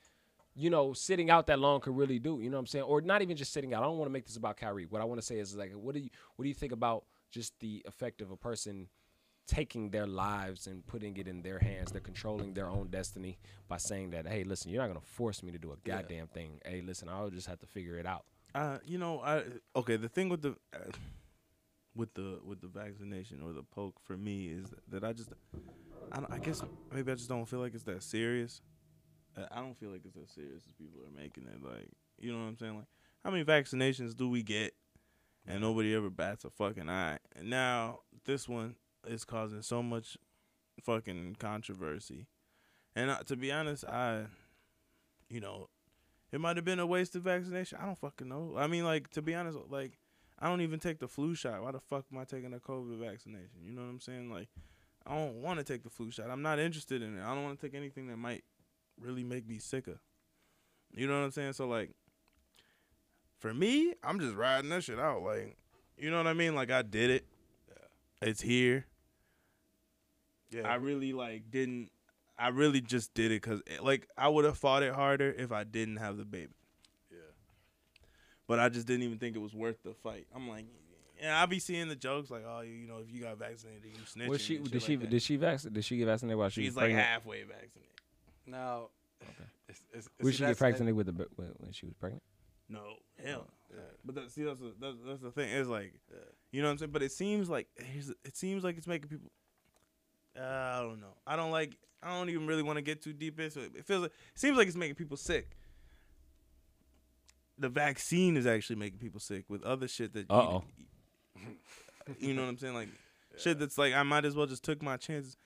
You know, sitting out that long could really do. You know what I'm saying? Or not even just sitting out. I don't want to make this about Kyrie. What I want to say is like, what do you what do you think about just the effect of a person taking their lives and putting it in their hands? They're controlling their own destiny by saying that, hey, listen, you're not gonna force me to do a goddamn thing. Hey, listen, I'll just have to figure it out. Uh, you know, I okay. The thing with the uh, with the with the vaccination or the poke for me is that I just, I, I guess maybe I just don't feel like it's that serious. I don't feel like it's as serious as people are making it. Like, you know what I'm saying? Like, how many vaccinations do we get, and nobody ever bats a fucking eye? And now this one is causing so much fucking controversy. And uh, to be honest, I, you know, it might have been a wasted vaccination. I don't fucking know. I mean, like to be honest, like I don't even take the flu shot. Why the fuck am I taking a COVID vaccination? You know what I'm saying? Like I don't want to take the flu shot. I'm not interested in it. I don't want to take anything that might really make me sicker. You know what I'm saying? So like for me, I'm just riding that shit out. Like you know what I mean? Like I did it. Yeah. It's here. Yeah, I really like didn't. I really just did it because eh, like I would have fought it harder if I didn't have the baby. yeah. But I just didn't even think it was worth the fight. I'm like, yeah, I be seeing the jokes like, oh, you know, if you got vaccinated, you snitching. Was she and shit did she like that. did she vac- did she get vaccinated while she She's was like pregnant? halfway vaccinated. Now, it's, it's, Would she get vaccinated with the when when she was pregnant? No, hell. Yeah. But that, see, that's the, that's, that's the thing. It's like, Yeah. you know what I'm saying. But it seems like it seems like it's making people. Uh, I don't know. I don't like. I don't even really want to get too deep into it. It feels like it seems like it's making people sick. The vaccine is actually making people sick with other shit that. Uh-oh. You, know what I'm saying? Like shit that's like I might as well just took my chances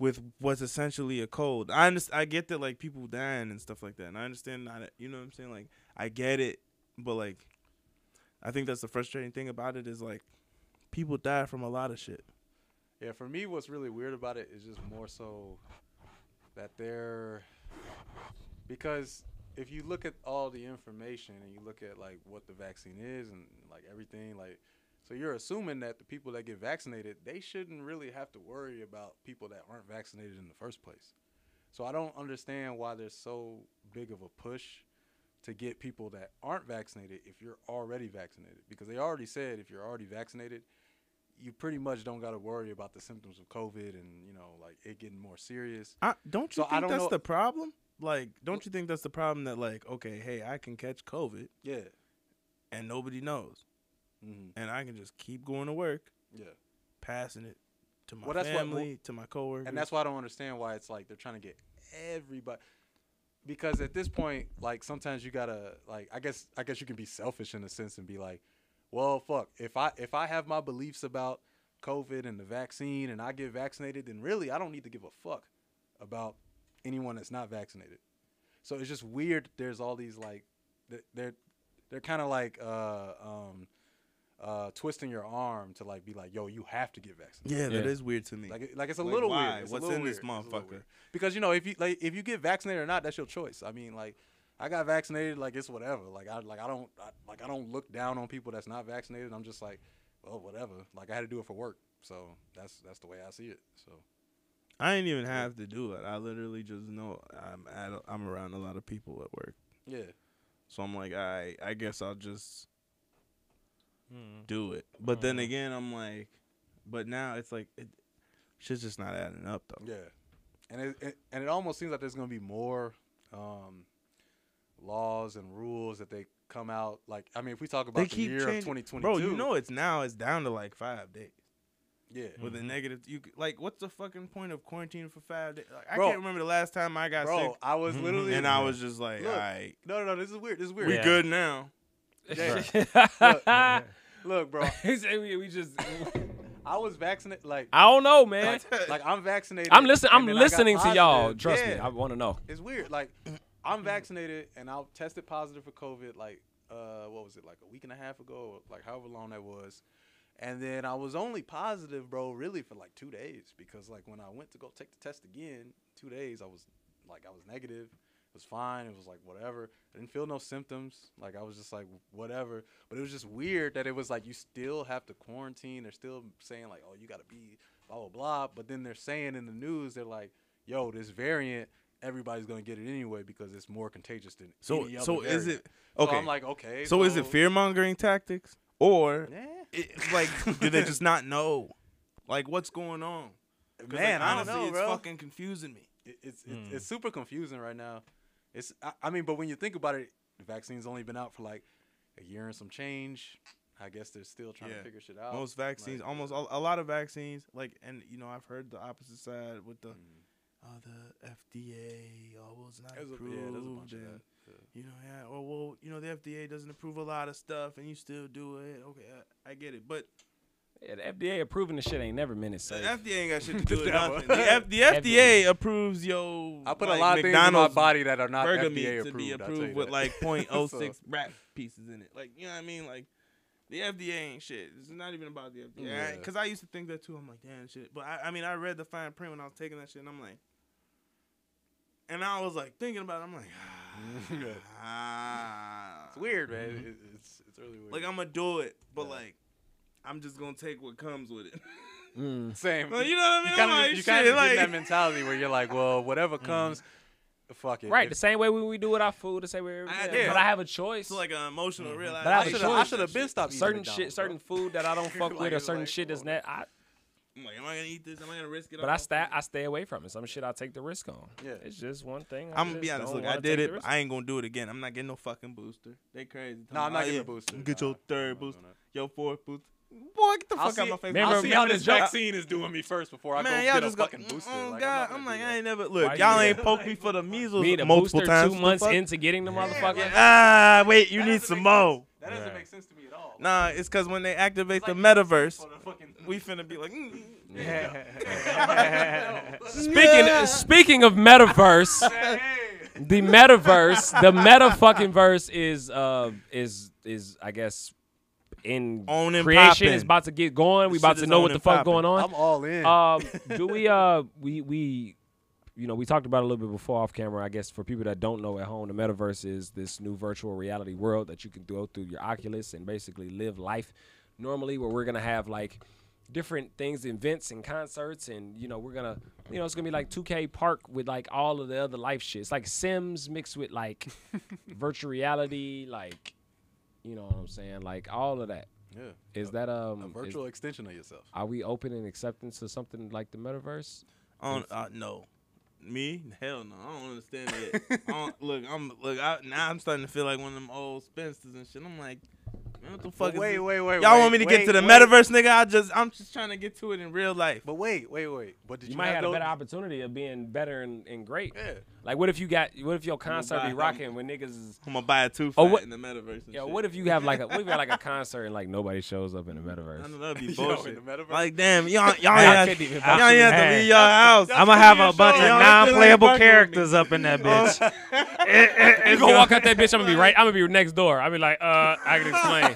with what's essentially a cold. I understand. I get that like people dying and stuff like that, and I understand not. You know what I'm saying? Like I get it, but like I think that's the frustrating thing about it is like people die from a lot of shit. Yeah, for me, what's really weird about it is just more so that they're because if you look at all the information and you look at like what the vaccine is and like everything, like so you're assuming that the people that get vaccinated they shouldn't really have to worry about people that aren't vaccinated in the first place. So I don't understand why there's so big of a push to get people that aren't vaccinated if you're already vaccinated because they already said if you're already vaccinated you pretty much don't got to worry about the symptoms of COVID and you know like it getting more serious. I, don't you So think don't that's know- the problem? Like, don't you think that's the problem that like, okay, hey, I can catch COVID Yeah. and nobody knows, hmm and I can just keep going to work, Yeah. passing it to my Well, that's what- family, to my coworkers. And that's why I don't understand why it's like they're trying to get everybody. Because at this point, like sometimes you gotta like I guess I guess you can be selfish in a sense and be like, well, fuck. If I if I have my beliefs about COVID and the vaccine and I get vaccinated, then really I don't need to give a fuck about anyone that's not vaccinated. So it's just weird. There's all these like they're they're, they're kind of like uh um uh twisting your arm to like be like, yo, you have to get vaccinated. yeah, that Yeah. is weird to me. Like, like it's a Like, little why? weird. It's What's little in this weird. It's a little motherfucker? Because you know, if you like, if you get vaccinated or not, that's your choice. I mean, like, I got vaccinated. Like, it's whatever. Like, I like I don't I, like I don't look down on people that's not vaccinated. I'm just like, well, whatever. Like, I had to do it for work, so that's that's the way I see it. So I didn't even have to do it. I literally just know I'm at a, I'm around a lot of people at work, yeah, so I'm like, I I guess I'll just Mm. do it. But then Mhm. again, I'm like, but now it's like it, shit's just not adding up though. yeah, and it, it and it almost seems like there's gonna be more um, laws and rules that they come out. Like, I mean, if we talk about They the keep year of 2022, bro. You know, it's now it's down to like five days yeah, with a negative. You like, what's the fucking point of quarantining for five days? Like, I Bro. can't remember the last time I got bro. sick, I was literally and I was just like, Look, all right, no, no, no. This is weird. This is weird. we Yeah. good now. Look, bro. We, we just. I was vaccinated. Like, I don't know, man. like, like, I'm vaccinated. I'm listening. I'm and then I got listening to y'all. positive. Trust me, I want to know. It's weird. Like, I'm vaccinated and I tested positive for COVID. Like, uh, what was it? Like a week and a half ago, or like however long that was. And then I was only positive, bro, really for like two days because like when I went to go take the test again, two days I was like I was negative. It was fine. It was like whatever. I didn't feel no symptoms. Like I was just like whatever. But it was just weird that it was like you still have to quarantine. They're still saying like, oh, you gotta be blah blah blah. But then they're saying in the news, they're like, yo, this variant, everybody's gonna get it anyway because it's more contagious than So any other so is variant. it So okay? I'm like, okay. so is it fear mongering tactics or Yeah. it, like do they just not know? Like what's going on? 'Cause, like, Man, I honestly, don't know, it's bro. fucking confusing me. It- it's it's, hmm. it's super confusing right now. It's I, I mean, but when you think about it, the vaccine's only been out for like a year and some change. I guess they're still trying Yeah. to figure shit out. Most vaccines, Like, almost a, a lot of vaccines, like, and you know, I've heard the opposite side with the, Mm. oh, the FDA, oh, well, it's not There's a, approved. yeah, there's a bunch of that. Yeah. You know, yeah, or well, you know, the FDA doesn't approve a lot of stuff, and you still do it. Okay, I, I get it, but Yeah, the FDA approving the shit ain't never meant it the. FDA ain't got shit to do with Never. nothing. The, F, the FDA approves yo. I put like, a lot of things in my McDonald's body that are not burger FDA meat approved. to be I'll tell approved you with that. like .06 So- rat pieces in it. Like you know what I mean? Like the FDA ain't shit. It's not even about the FDA. Yeah. Because I used to think that too. I'm like, damn shit. But I, I mean, I read the fine print when I was taking that shit, and I'm like, and I was like thinking about. it. I'm like, ah, It's weird, man. It, it's it's really weird. Like I'm gonna do it, but Yeah. like. I'm just gonna take what comes with it. Mm. same. Well, you know what I mean? You I'm kind like, of you shit, kind of like- get that mentality where you're like, well, whatever comes, fuck it. Right, If- the same way when we do with our food, the same way. I- yeah, yeah. But I have a choice. It's like an emotional realization. But I I should have I should have been stopped certain shit, bro. certain food that I don't fuck Like, with, or certain like, shit that's come on. net. I, I'm like, am I gonna eat this? Am I gonna risk it? but all? I stay, I stay away from it. Some shit I take the risk on. Yeah. it's just one thing. I I'm gonna be honest. Look, I did it. the but risk. I ain't gonna do it again. I'm not getting no fucking booster. They crazy. No, I'm not Oh, getting a booster. Get your third I'm booster. Your fourth booster. Boy, get the I'll fuck out see, my face. Remember- I'll see how this vaccine is doing me first before I Man, go y'all get just a go. fucking booster. Oh Like, God, I'm, I'm like, gonna I ain't never look. Why Y'all ain't poked me for the measles Me the multiple booster times. two months into getting the motherfucker. Ah, wait, you That need some more. That doesn't make sense to me at all. Nah, it's because when they activate It's the metaverse, for the fucking- we finna be like. mm, Speaking speaking of metaverse, the metaverse, the meta fucking verse is uh is is I guess in On and creation poppin'. is about to get going. We This about to know what the and fuck poppin'. going on. I'm all in. Um, do we uh we we you know we talked about it a little bit before off camera. I guess for people that don't know at home, the metaverse is this new virtual reality world that you can go through your Oculus and basically live life normally. Where we're gonna have like different things, events and concerts, and you know we're gonna you know it's gonna be like 2K Park with like all of the other life shit. It's like Sims mixed with like virtual reality, like you know what I'm saying, like all of that. Yeah. Is that A um? is- virtual extension of yourself. are we open in acceptance to something like the metaverse? On uh, no, me hell no. I don't understand it. I don't, look, I'm look. I, now I'm starting to feel like one of them old spinsters and shit. I'm like, man, what the fuck? is wait, wait, wait. Y'all wait, want me to wait, get to the wait. metaverse, nigga? I just, I'm just trying to get to it in real life. But wait, wait, wait. But did you, You might have a better opportunity of being better and, and great. Yeah. Like, what if you got? What if your concert buy- be rocking when niggas is? I'm gonna buy a two Oh, fat what- in the metaverse. And Yo, shit. what if you have like a what if you have like a concert and like nobody shows up in the I metaverse? know that'd be Yo, in bullshit. the like, damn, y'all, y'all I ain't couldn't even y'all have to Hey. leave your house. I'm gonna have a bunch of non-playable still ain't fucking with me. characters up in that bitch. You gonna walk out that bitch? I'm gonna be right. I'm gonna be next door. I'll be like, uh, I can explain.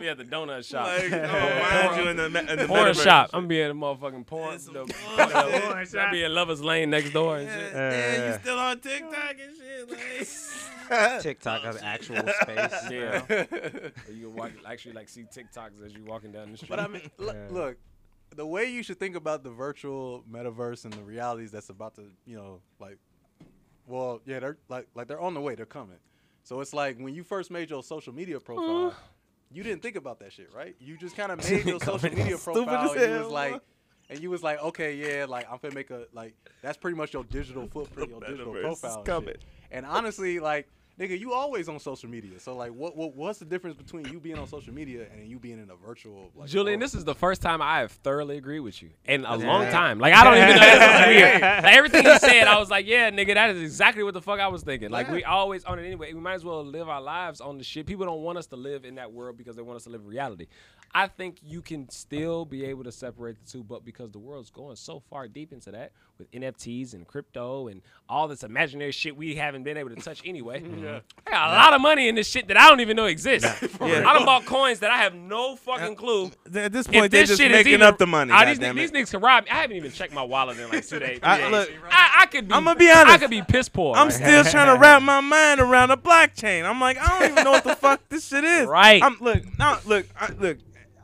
be at the donut shop. Like, oh, mind you, in the, in the porn metaverse. shop. I'm gonna be in the motherfucking porn. That's some The. I'll be in Lovers Lane next door and shit. Damn, you Uh, still on TikTok and shit, like. TikTok has actual space. Yeah. now. You can walk, actually like see TikToks as you're walking down the street. But I mean, look, Yeah. look, the way you should think about the virtual metaverse and the realities that's about to, you know, like, well, yeah, they're like, like they're on the way, they're coming. So it's like when you first made your social media profile, you didn't think about that shit, right? You just kind of made your social media profile, and you was like, boy. And you was like, okay, yeah, like I'm gonna make a like that's pretty much your digital footprint, your digital profile. and coming. And honestly, like, nigga, you always on social media. So like, what, what what's the difference between you being on social media and you being in a virtual? Like, Julian, world? this is the first time I have thoroughly agreed with you in a Yeah. long time. Like I don't even know. This is weird. Like everything he said, I was like, yeah, nigga, that is exactly what the fuck I was thinking. Like we always on it anyway. We might as well live our lives on the shit. People don't want us to live in that world because they want us to live reality. I think you can still be able to separate the two, but because the world's going so far deep into that with NFTs and crypto and all this imaginary shit we haven't been able to touch anyway. I got a lot of money in this shit that I don't even know exists. Yeah. I done bought coins that I have no fucking clue. At this point, they're this just shit making even- up the money. Ah, these, these niggas can rob me. I haven't even checked my wallet in like two days. I, look, I, I, could be, I'm gonna be honest. I could be piss poor. I'm still trying to wrap my mind around a blockchain. I'm like, I don't even know what the fuck this shit is. Right. I'm look, no, look, I, look.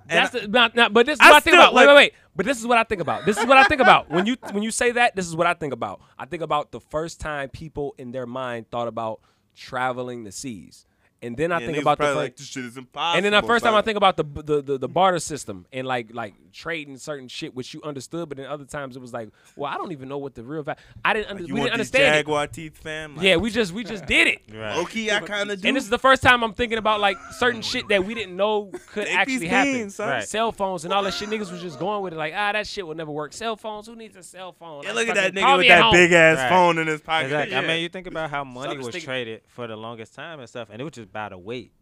and That's the, not, not, but this is I what I think still, about. Wait, wait, wait. But this is what I think about. This is what I think about. When you when you say that, this is what I think about. I think about the first time people in their mind thought about traveling the seas. And then I Yeah, think about the probably fir- like this shit is impossible. and then the first time I think about the, the the the barter system and like like trading certain shit which you understood, but then other times it was like, well, I don't even know what the real value. I didn't under, you we didn't these understand it. Jaguar teeth, fam? Like, Yeah, we just we just did it. Right. Low-key, I kind of do. And this is the first time I'm thinking about like certain shit that we didn't know could Take actually these happen. beans. Right. Cell phones and all that shit. Niggas was just going with it like, ah, that shit will never work. Cell phones, who needs a cell phone? yeah, I look at that nigga with that home. big ass Right. phone in his pocket. Exactly. I mean, you think about how money just was thinking- traded for the longest time and stuff, and it was just by the weight.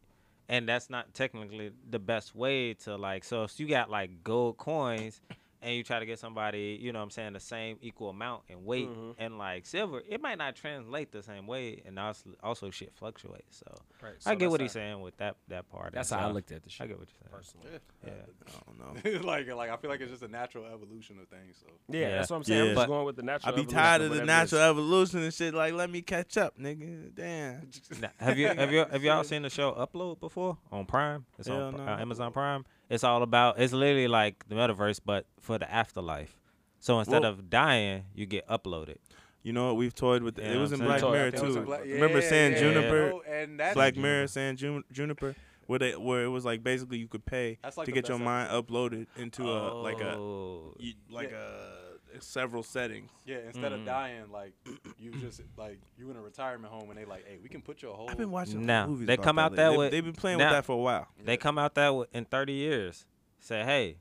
And that's not technically the best way to like. So if you got like gold coins, and you try to get somebody, you know, what I'm saying the same equal amount in weight, Mhm. and like silver, it might not translate the same way, and also, also shit fluctuates. So, Right, I get what he's saying with that that part. That's how I looked at the shit. I get what you're saying. personally. Yeah. I don't know. like like I feel like it's just a natural evolution of things. So Yeah, Yeah. that's what I'm saying. I'm just going with the natural I natural. be evolution tired of of the whatever it is. natural evolution and shit. Like, let me catch up, nigga. Damn. Now, have you have you have y'all seen the show Upload before on Prime? It's Hell on no. uh, Amazon Prime. It's all about. It's literally like the metaverse, but for the afterlife. So instead Whoa. of dying, you get uploaded. You know what? We've toyed with. Yeah, it was I'm in. Black Toyed, I Mirror think it was too. in Black- Remember San yeah, Juniper? Oh, and that's Black Mirror, San Jun- Juniper, where they where it was like basically you could pay like to get your best mind uploaded into a like a Oh. you- like a several settings. Yeah, instead Mhm. of dying, like you just like you in a retirement home and they like, hey, we can put your whole. I've been watching Now, movies. they come out that, way. They- with- They've been playing now- with that for a while. They come out that wi- in 30 years, say, hey,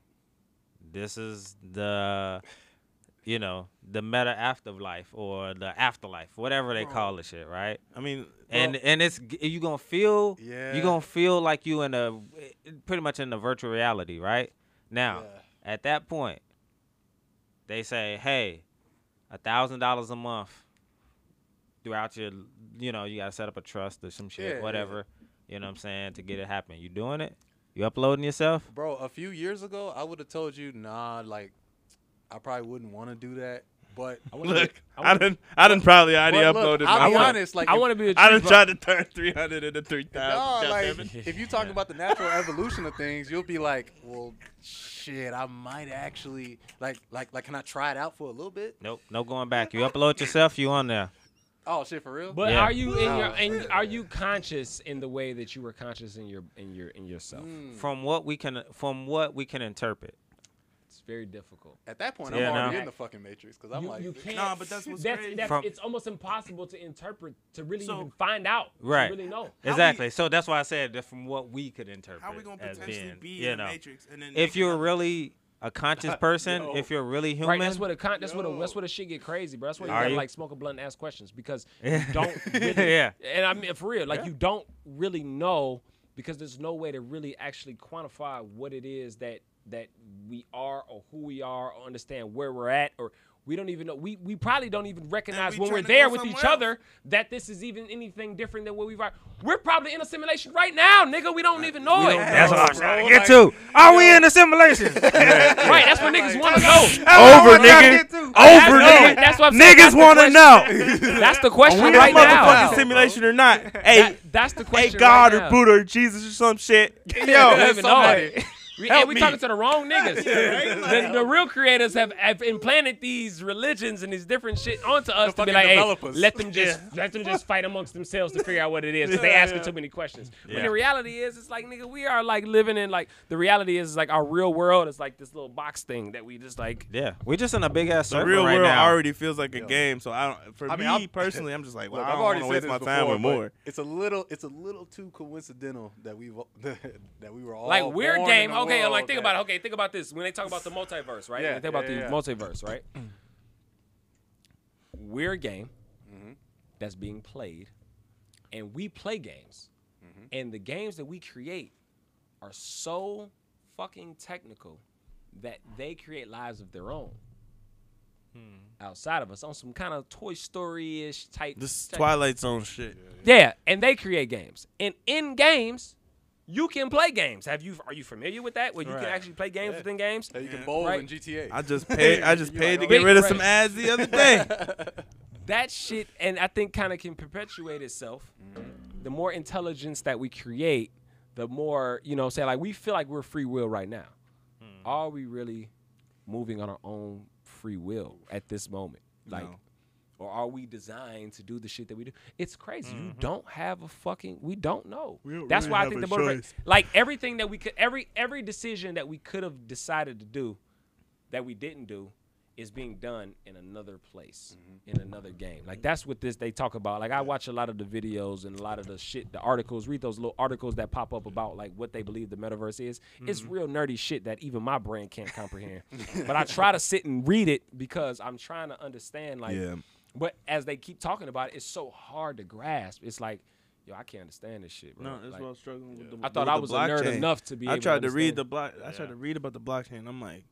this is the, you know, the meta afterlife or the afterlife, whatever they call the shit, right? I mean, and and it's g- you gonna feel Yeah. you gonna feel like you in a pretty much in the virtual reality, right? Now, Yeah. at that point, they say, hey, a thousand dollars a month throughout your, you know, you gotta set up a trust or some shit, Yeah, yeah. whatever. You know what I'm saying to get it happen. You doing it? You uploading yourself? Bro, a few years ago, I would have told you, nah, like, I probably wouldn't want to do that. But look, I didn't, I didn't probably already but uploaded. look, my I'll be phone. honest, like, I want to be a I done true tried to turn three hundred into three thousand. No, like if you talk about the natural evolution of things, you'll be like, well, shit, I might actually like, like, like, can I try it out for a little bit? Nope, no going back. You upload yourself, you on there. Oh shit, for real? But Yeah. are you in your Oh, and are you conscious in the way that you were conscious in your in your in yourself? Mm. From what we can from what we can interpret. It's very difficult. At that point, Yeah, I'm already no. in the fucking matrix because I'm you, like, you can't. Nah, but that's what's that's, crazy. that's From- it's almost impossible to interpret to really So- even find out. Right. To really know. we- Exactly. so that's why I said that from what we could interpret How we gonna potentially being, be you in know, the matrix? And then if you're not- really a conscious person, Yo. if you're really human, Right, that's what a con- that's what a, that's what a shit get crazy, bro. That's why you Are gotta you? like smoke a blunt and ask questions because Yeah. you don't really, Yeah. And I mean for real, like you don't really know because there's no way to really actually quantify what it is that that we are or who we are or understand where we're at or we don't even know. We we probably don't even recognize we when we're there with each somewhere other that this is even anything different than what we've. We're probably in a simulation right now, nigga. We don't uh, even know it. That's what I'm Bro, trying to get to. Are we in the simulation? right. That's what niggas want to know. over, what I'm trying to nigga. Over, That's nigga. That's what I'm saying. Niggas the want to question. know. That's the question we in right a motherfucking simulation or not? Hey, That- that's the question. hey. God right or. Buddha or Jesus or some shit. Yo, don't even know somebody. It. We, Help and we me. talking to the wrong niggas. the, the real creators have, have implanted these religions and these different shit onto us to be fucking like, hey, let them just let them just fight amongst themselves to figure out what it is. 'cause they asking too many questions. But Yeah. the reality is, it's like nigga, we are like living in like the reality is like our real world is like this little box thing that we just like. yeah, we just in a big ass The circle real right world now. already feels like a game, so I don't. For I mean, me I'm- personally, I'm just like, well, Look, I I've don't already want to waste my before, time with more. It's a little, it's a little too coincidental that we that we were all Like weird born game. in a Okay, world like think that- about it. Okay, think about this. When they talk about the multiverse, right? Yeah, When they think about yeah, the yeah. multiverse, right? weird game Mm-hmm. that's being played, and we play games, Mm-hmm. and the games that we create are so fucking technical that they create lives of their own. Outside of us, on some kind of Toy Story ish type. This type- Twilight Zone shit. yeah, and they create games. And in games, you can play games. Have you are you familiar with that? Where you Right. can actually play games within games? That you can Yeah. bowl Right. in GTA. I just paid. I just You paid to oh, get oh, rid of some ads the other day. That shit and I think kind of can perpetuate itself. Mm. The more intelligence that we create, the more, you know, say like we feel like we're free will right now. Hmm. Are we really moving on our own free will at this moment? Like No. Or are we designed to do the shit that we do? It's crazy. You mm-hmm. don't have a fucking. We don't know. We don't That's really why I think the motivate, choice. like everything that we could, every every decision that we could have decided to do, that we didn't do, is being done in another place, mm-hmm. in another game. Like that's what this they talk about. Like I watch a lot of the videos and a lot of the shit, the articles. Read those little articles that pop up about like what they believe the metaverse is. It's mm-hmm. real nerdy shit that even my brain can't comprehend. but I try to sit and read it because I'm trying to understand. Like, Yeah. But as they keep talking about it, it's so hard to grasp. It's like, yo, I can't understand this shit, bro. No, that's Like, what I was struggling with. The, I thought with I the was a nerd enough to be I able tried to to read the block. I tried to read about the blockchain. I'm like,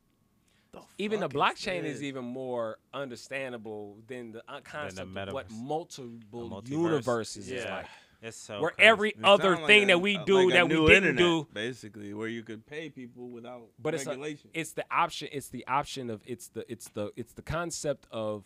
the even the blockchain is, this? even more understandable than the concept of what multiple multiverse. universes is like. It's so Where crazy. every It other sound like thing a- that we do like that we didn't internet, do, basically, where you could pay people without but it's a, it's the option. It's the option of it's the it's the it's the concept of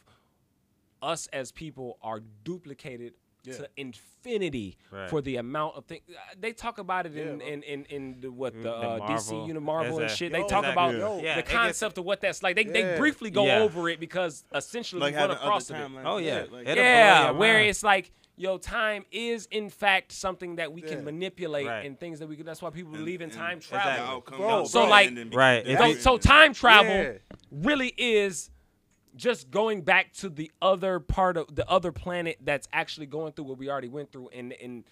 us as people are duplicated to infinity Right. for the amount of things they talk about it in bro. in, in in the what the, The uh, DC Marvel. And Exact- shit. They talk about exactly. Yeah, the concept of what that's like. They they briefly go Yeah. over it because essentially like we run across other of it. timelines. Oh, yeah. like, Yeah, where mind. it's like, yo, time is in fact something that we can manipulate Right. and things that we can. That's why people and- believe in and time the travel. outcome Bro, so it like- and then Right, So, so time travel Yeah. really is just going back to the other part of the other planet that's actually going through what we already went through and and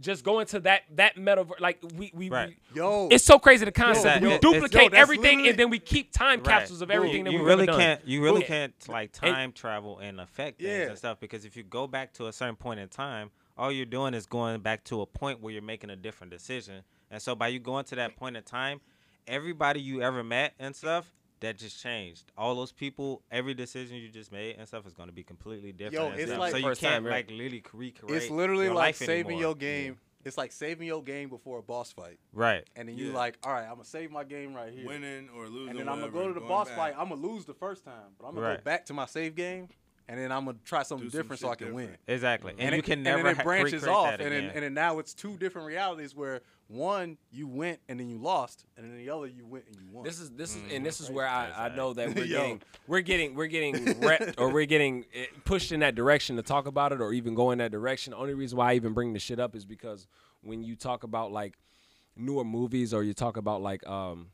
just going to that that metaverse like we we, Right. we Yo, it's so crazy the concept. that- we it- it's- duplicate yo, everything and then we keep time Right. capsules of everything you, that you we've really done. can't you really Boom. can't like time travel and affect things Yeah. and stuff because if you go back to a certain point in time all you're doing is going back to a point where you're making a different decision and so by you going to that point in time everybody you ever met and stuff that just changed all those people every decision you just made and stuff is going to be completely different and it's like- so you First can't time, right? like literally recreate it's literally your like life saving anymore. your game. It's like saving your game before a boss fight, right and then you Yeah. like, all right, I'm gonna save my game right here, winning or losing. and then I'm gonna go to the boss back. fight. I'm gonna lose the first time, but I'm gonna Right. go back to my save game, and then I'm gonna try something Do some different so I can different. win. exactly and, And, you it, can and never then it branches recreate off, that and then again. and then now it's two different realities where One, you went and then you lost, and then the other, you went and you won. This is this is Mm-hmm. and this is where I, I know that we're getting we're getting we're getting repped or we're getting eh, pushed in that direction to talk about it or even go in that direction. The only reason why I even bring the shit up is because when you talk about like newer movies or you talk about like um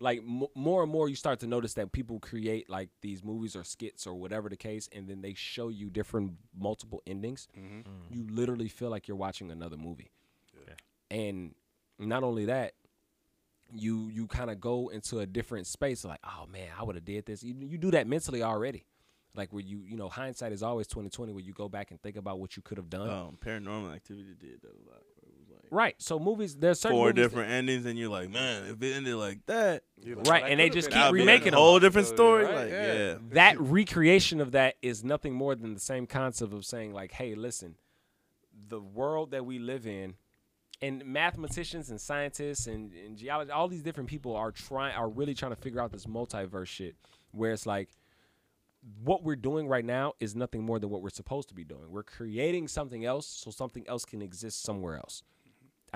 like m- more and more you start to notice that people create like these movies or skits or whatever the case and then they show you different multiple endings. You literally feel like you're watching another movie. And not only that you you kind of go into a different space like oh man i would have did this. You, you do that mentally already. Like where you you know hindsight is always 2020 where you go back and think about what you could have done. Um, Paranormal Activity did that a lot. Right so movies there's certain four movies that- different endings, and you're like, man, if it ended like that, right and they just keep remaking a them whole different story. right? Like, Yeah. yeah. that recreation of that is nothing more than the same concept of saying like hey listen the world that we live in and mathematicians and scientists and, and geologists all these different people are trying are really trying to figure out this multiverse shit where it's like what we're doing right now is nothing more than what we're supposed to be doing we're creating something else so something else can exist somewhere else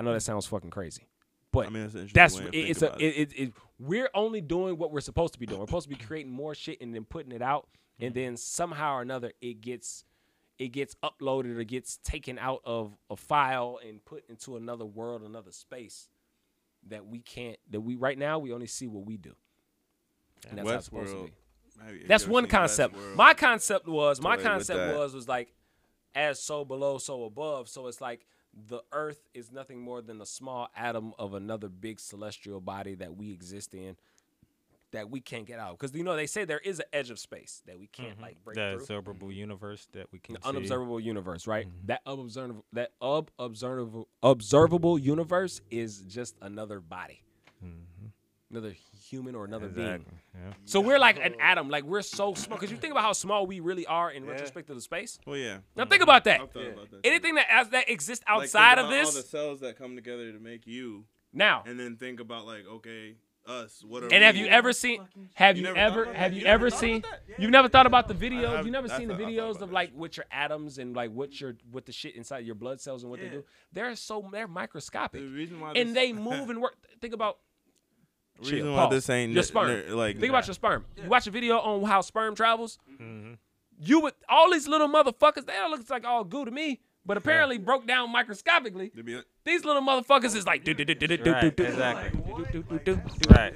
i know that sounds fucking crazy but I mean, that's an that's way it- it's a it, it, it, we're only doing what we're supposed to be doing. We're supposed to be creating more shit and then putting it out, and then somehow or another it gets it gets uploaded or gets taken out of a file and put into another world, another space that we can't that we right now we only see what we do. And that's how it's supposed to be. That's one concept. Westworld? My concept was my concept was was like as so below, so above. So it's like the earth is nothing more than a small atom of another big celestial body that we exist in that we can't get out. Because you know they say there is an edge of space that we can't mm-hmm. like break the through. observable mm-hmm. universe that we can The see. unobservable universe, right? Mm-hmm. That unobservable that unobservable observable universe is just another body. Another human or another being. Yeah. So we're like an atom. Like we're so small. Because you think about how small we really are in retrospect to the space. Well, yeah. Now think about that. I've thought about that. Anything that as that exists Like, outside of this. all the cells that come together to make you, Now, and then think about like, okay, us. What are and have we? you ever seen? Have You you, ever? Have you You ever seen? about that? You've never thought about the videos. have- You've never seen the thought- I thought videos of like what your atoms and like what your what the shit inside your blood cells and what they do. They're so they're microscopic, The reason why and this- they move and work. Think about. Reason Chill, why pause. this ain't your sperm. n- like Think about your sperm. You watch a video on how sperm travels. Mm-hmm. You would all these little motherfuckers. They don't look like all goo to me, but apparently broke down microscopically. To be like, These little motherfuckers is like do do do do do do Right, do exactly. do do do do. Right.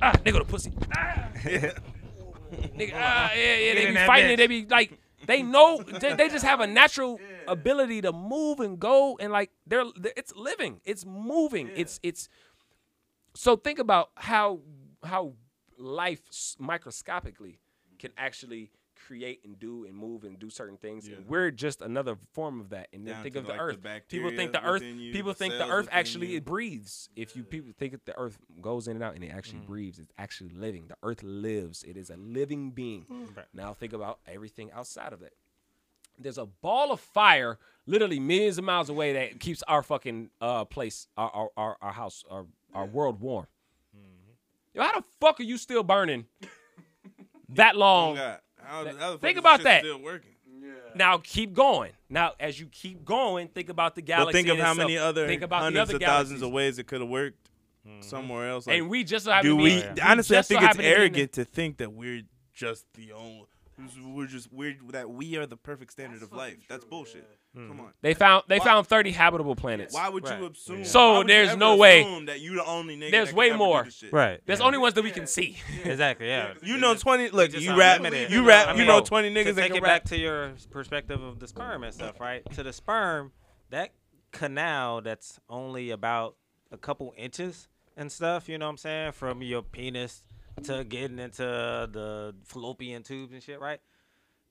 Ah, nigga, the pussy. Ah. nigga, ah, yeah, yeah. They in be that fighting it. bitch. They be like, they know. They, they just have a natural ability to move and go, and like they're, they're- it's living. It's moving. It's it's. So think about how how life microscopically can actually create and do and move and do certain things. And we're just another form of that. And then Down think of the like, the earth. people think the earth. you, people the think the earth actually you. it breathes. If you people think that the earth goes in and out and it actually mm-hmm. breathes, it's actually living. The earth lives. It is a living being. Mm-hmm. Now think about everything outside of it. There's a ball of fire literally millions of miles away that keeps our fucking uh place, our our, our, our house, our, our world warm. Mm-hmm. Yo, how the fuck are you still burning that long? That- how the fuck think about that. Still working. Now keep going. Now as you keep going, think about the galaxy. But think of in how itself. many other think about the hundreds other of thousands of ways it could have worked mm-hmm. somewhere else. Like, and we just so do to we? be, Honestly, I just so think it's happen to the- arrogant to think that we're just the only. We're just we're that we are the perfect standard of life. That's bullshit. Come mm-hmm. on. They found they Why- found 30 habitable planets. Why would Right. you assume? So why would you there's no way- that you the only nigga. There's way could ever do more. Right. There's only ones that we can see. Exactly. Yeah. You know, twenty. Look, you rap. unlimited. You rap. I You know, twenty niggas to that take it back to your perspective of the sperm and stuff, right? to the sperm, that canal that's only about a couple inches and stuff. You know what I'm saying? From your penis to getting into the fallopian tubes and shit, right?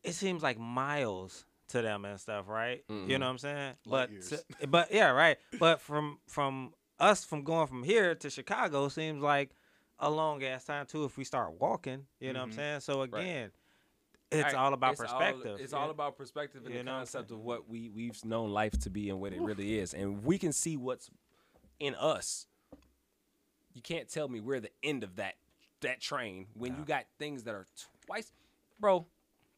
It seems like miles to them and stuff, right? You mm-hmm. know what I'm saying? Light But to- but yeah, right. But from from us from going from here to Chicago seems like a long ass time too if we start walking. You know what I'm mm-hmm. saying? So again, it's Right. all about It's all- perspective. it's yeah. all about perspective and You the know what I'm concept of what we we've known life to be and what it really is, and we can see what's in us. You can't tell me we're the end of that that train when you got things that are twice, bro.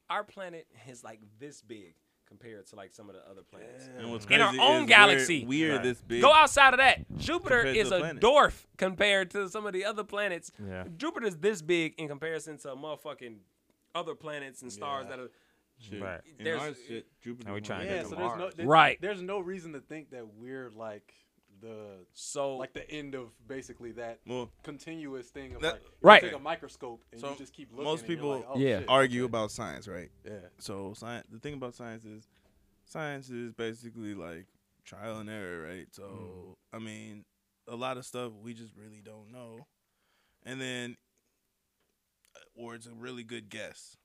Our planet is like this big compared to like some of the other planets. And what's In our own is galaxy. we're, we're Right. this big. Go outside of that. Jupiter Compared is a planet. dwarf compared to some of the other planets. Yeah. Jupiter's this big in comparison to motherfucking other planets and stars Yeah. that are Shit. Right. In There's- our shit, Jupiter. And we trying to Yeah, get so to there's no Mars. Right. There's no reason to think that we're like the so like the end of basically that Well, continuous thing of That- like you Right. take a microscope and So you just keep looking. most and people like, oh, Yeah. shit, argue okay. about science, right? yeah. So science. The thing about science is, science is basically like trial and error, right? So I mean, a lot of stuff we just really don't know, and then, uh, or it's a really good guess.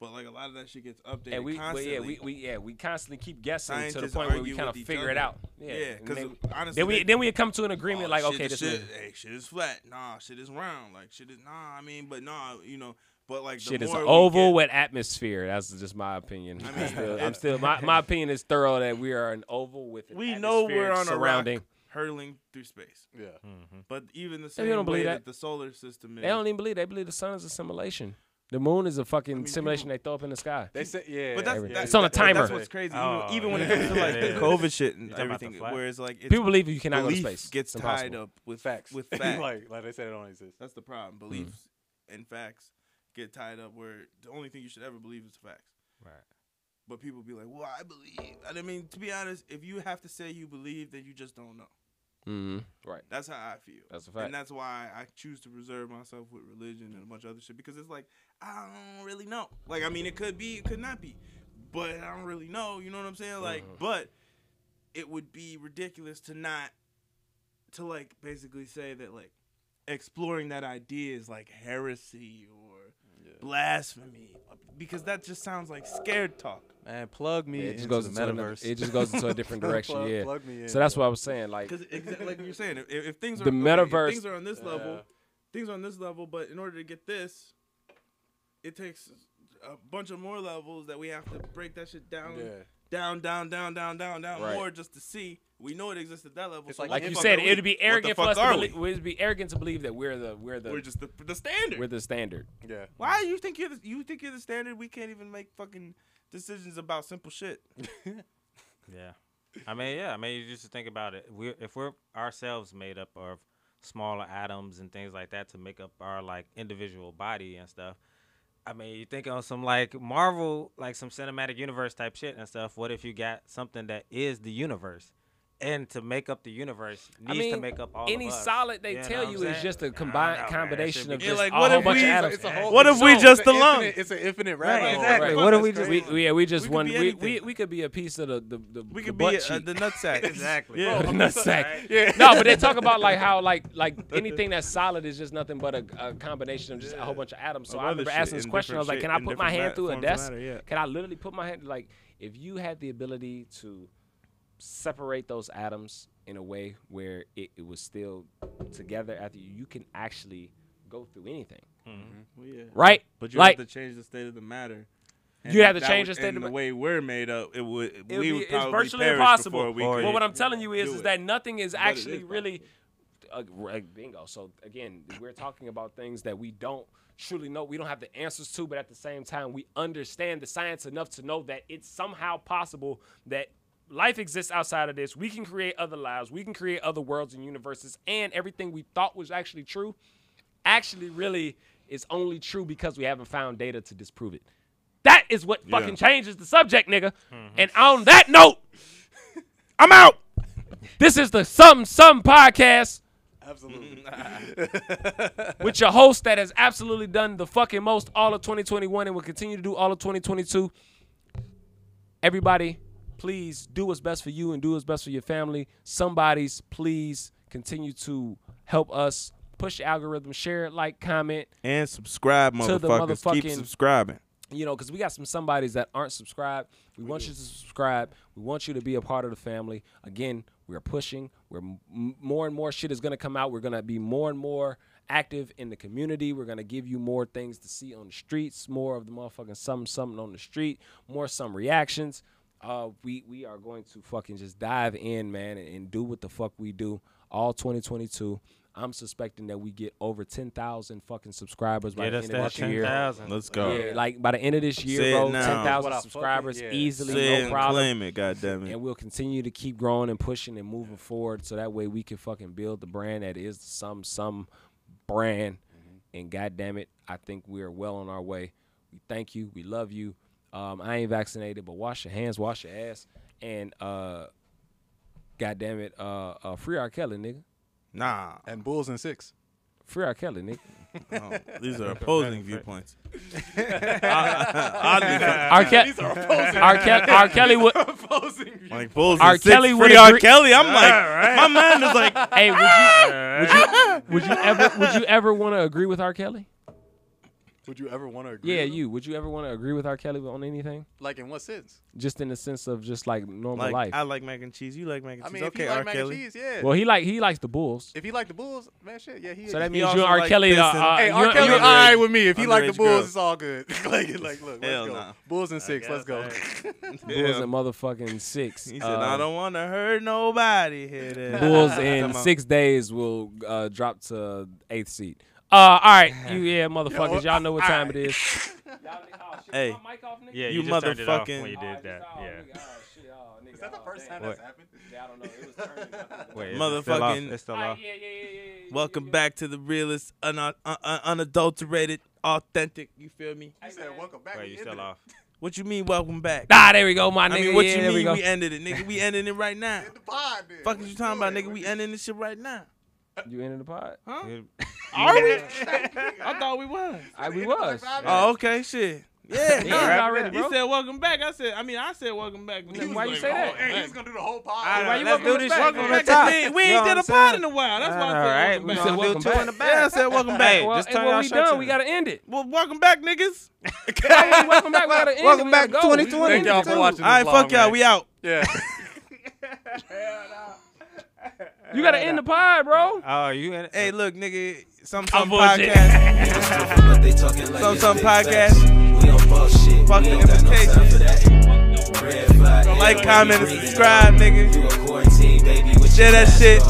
But like a lot of that shit gets updated and we, well, constantly. yeah, we, we yeah we constantly keep guessing to the point where we kind of with each figure it out. Yeah, yeah, because then, honestly, then we they- then we come to an agreement oh, like shit, okay, this shit, is hey, shit is flat. Nah, shit is round. Like shit is nah. I mean, but nah, you know, but like the shit is more we oval get- with atmosphere. That's just my opinion. I I mean, am still. I'm still my, my opinion is thorough that we are an oval with an we know we're atmosphere on a surrounding. rock hurtling through space. Yeah. Mm-hmm. But even the They same don't way believe that. that. the solar system is. They don't even believe. They believe the sun is a simulation. The moon is a fucking mean, simulation people- they throw up in the sky. They say yeah. But that's, Every- that- It's on a timer. That's what's crazy. Oh, even even when it yeah. comes to like Yeah, the. COVID shit and You talking about the everything, where it's like it's, People believe you cannot go to belief space. gets It's tied impossible. up with facts. With facts. like like they said, it don't exist. That's the problem. Mm-hmm. Beliefs and facts get tied up where the only thing you should ever believe is facts. Right. But people be like, "Well, I believe." I mean, to be honest, if you have to say you believe, then you just don't know. Hmm Right. That's how I feel. That's a fact. And that's why I choose to reserve myself with religion and a bunch of other shit because it's like I don't really know. Like I mean, it could be, it could not be, but I don't really know. You know what I'm saying? Like, Uh-huh. but it would be ridiculous to not to like basically say that like exploring that idea is like heresy or blasphemy because that just sounds like scared talk. Man, plug me Yeah, it just into goes the into another- metaverse. it just goes into a different direction, plug, yeah. Plug me in. So that's what I was saying. Like, Because exactly like you're saying, if, if things are The okay, if metaverse- things are on this level, Yeah. things are on this level, but in order to get this, it takes a bunch of more levels that we have to break that shit down, Yeah. Down, down, down, down, down, down Right. more just to see. We know it exists at that level. It's so like- like you said, it'd be arrogant for us to are believe. It'd be arrogant to believe that we're the we're the We're just the the standard. we're the standard. Yeah. Why you think you're the, you think you're the standard? We can't even make fucking decisions about simple shit. Yeah. I mean, yeah. I mean, you just think about it. We if we're ourselves made up of smaller atoms and things like that to make up our like individual body and stuff. I mean, you think on some like Marvel, like some cinematic universe type shit and stuff. What if you got something that is the universe? And to make up the universe I needs to mean, make up all Any of us. solid they You know tell what I'm you is just a combined know, combination shit of Yeah, just like, a whole bunch we- of atoms. It's a whole- What if we so just it's an alone? It's an infinite Right, rabbit hole. exactly. right? What if we just- we, yeah, we just We could one. be We, we we could be a piece of the the, the We the could butt be uh, cheek. the nutsack. Exactly. Yeah. Bro, I'm Nut sack. Yeah. No, but they talk about like how like like anything that's solid is just nothing but a, a combination of just a whole bunch of atoms. So I remember asking this question. I was like, "Can I put my hand through a desk? yeah. Can I literally put my hand like if you had the ability to separate those atoms in a way where it, it was still together after you, you can actually go through anything, mm-hmm. Well, yeah. right? But you like have to change the state of the matter. You have to change would- the state of the way we're made up. It would. It we would be- would it's virtually impossible. before we could Well, what I'm telling you is, is that nothing is it actually is really uh, r- uh, bingo. So again, we're talking about things that we don't truly know. We don't have the answers to, but at the same time, we understand the science enough to know that it's somehow possible that life exists outside of this. We can create other lives. We can create other worlds and universes, and everything we thought was actually true, actually really is only true because we haven't found data to disprove it. That is what Yeah. fucking changes the subject, nigga. Mm-hmm. And on that note, I'm out. This is the Some Some podcast Absolutely. with your host that has absolutely done the fucking most all of 2021 and will continue to do all of 2022. Everybody, please do what's best for you and do what's best for your family. Somebody's, please continue to help us push the algorithm, share it, like, comment. and subscribe, motherfuckers. Keep subscribing. you know, because we got some somebodies that aren't subscribed. We want you to subscribe. We want you to be a part of the family. Again, we're pushing. We're m- more and more shit is gonna come out. We're gonna be more and more active in the community. We're gonna give you more things to see on the streets, more of the motherfucking something something on the street, more some reactions. Uh, we we are going to fucking just dive in, man, and, and do what the fuck we do all 2022. I'm suspecting that we get over 10,000 fucking subscribers by Get the us end of that this ten year. thousand. Let's go. Yeah, like by the end of this year, Say bro, now. ten What thousand I fucking- subscribers yeah. easily, Say no problem. claim it, goddamn it. And we'll continue to keep growing and pushing and moving forward, so that way we can fucking build the brand that is some some brand. And goddamn it, I think we are well on our way. We thank you. We love you. Um, I ain't vaccinated, but wash your hands, wash your ass, and uh, goddamn it, uh, uh, free R. Kelly, nigga. Nah, And Bulls and six. Free R. Kelly, nigga. oh, these are opposing viewpoints. Oddly, R. Kelly, R. Kelly, R. Kelly would. like Bulls R. and six, Kelly would free R. Kelly. I'm like, my mind is like, Hey, would you, would you, would you ever, would you ever want to agree with R. Kelly? Would you ever want to agree? Yeah, with him? you. Would you ever want to agree with R. Kelly on anything? Like in what sense? Just in the sense of just like normal like life. I like mac and cheese. You like mac and I cheese. mean, if okay, he like R. mac Kelly. and cheese, yeah. well, he like he likes the Bulls. if he like the Bulls, man, shit, yeah, he. So that He means you and R. like Kelly. Uh, Piston. uh, Hey, you R. Kelly, you all and- right with me. If he like the underage Bulls, girls. it's all good. like, like, look, let's Hell go. nah. Bulls and six, let's go. Bulls and motherfucking six. He said, Uh, I don't want to hurt nobody. here. Bulls in six days will uh, drop to eighth seat. Uh, all right, you yeah, motherfuckers. Y'all know what time it is. Hey. Yeah, You you, just turned it off motherfucking- when you did that. Yeah. Is that the first time that's happened? I don't know. It was turning. Wait, is it still off? Motherfucking- It's still off. Welcome back to the realest, un- un- un- unadulterated, authentic. You feel me? He said, welcome back. Wait, you still it. off? What you mean, welcome back? Nah, there we go, my I nigga. mean, what yeah, you there we mean go. we ended it, nigga? We ending it right now. End the pod, then. Fuck is you talking about, nigga? We ending this shit right now. You ended the pod? Huh? Are we? I thought we was. I, we was. five Oh, okay, shit. Yeah. Yeah, nah. already, He said welcome back. I said, I mean, I said welcome back. He was Why you like, say oh, that? Hey, he's gonna do the whole pod. All Why right, you let's welcome do this back? Welcome from the back. top. We, we ain't know did what a I'm pod in a while. That's why I All said right, welcome we back. said welcome two in back. the Yeah, I back. said welcome Hey, back. Well, just turn when y'all we done, we gotta end it. Well, welcome back, niggas. Hey, welcome back. We gotta end it. Welcome We back 2020. Thank y'all ended for it. watching. All right, fuck y'all. We out. Yeah. You gotta end the pod, bro. Oh, you in it? Hey, look, nigga. Some some podcast. But they talking like Some some podcast. facts. We on bullshit. Fuck we the no invitation. for that. Like, comment, and subscribe, nigga. You a quarantine, baby. With Share that shit.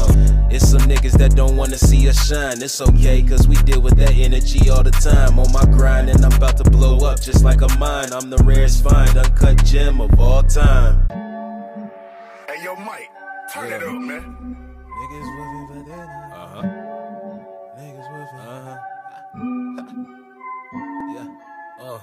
It's some niggas that don't wanna see us shine. It's okay, cause we deal with that energy all the time. On my grind, and I'm about to blow up just like a mine. I'm the rarest find, uncut gem of all time. Hey, yo, Mike, turn it up, man. Niggas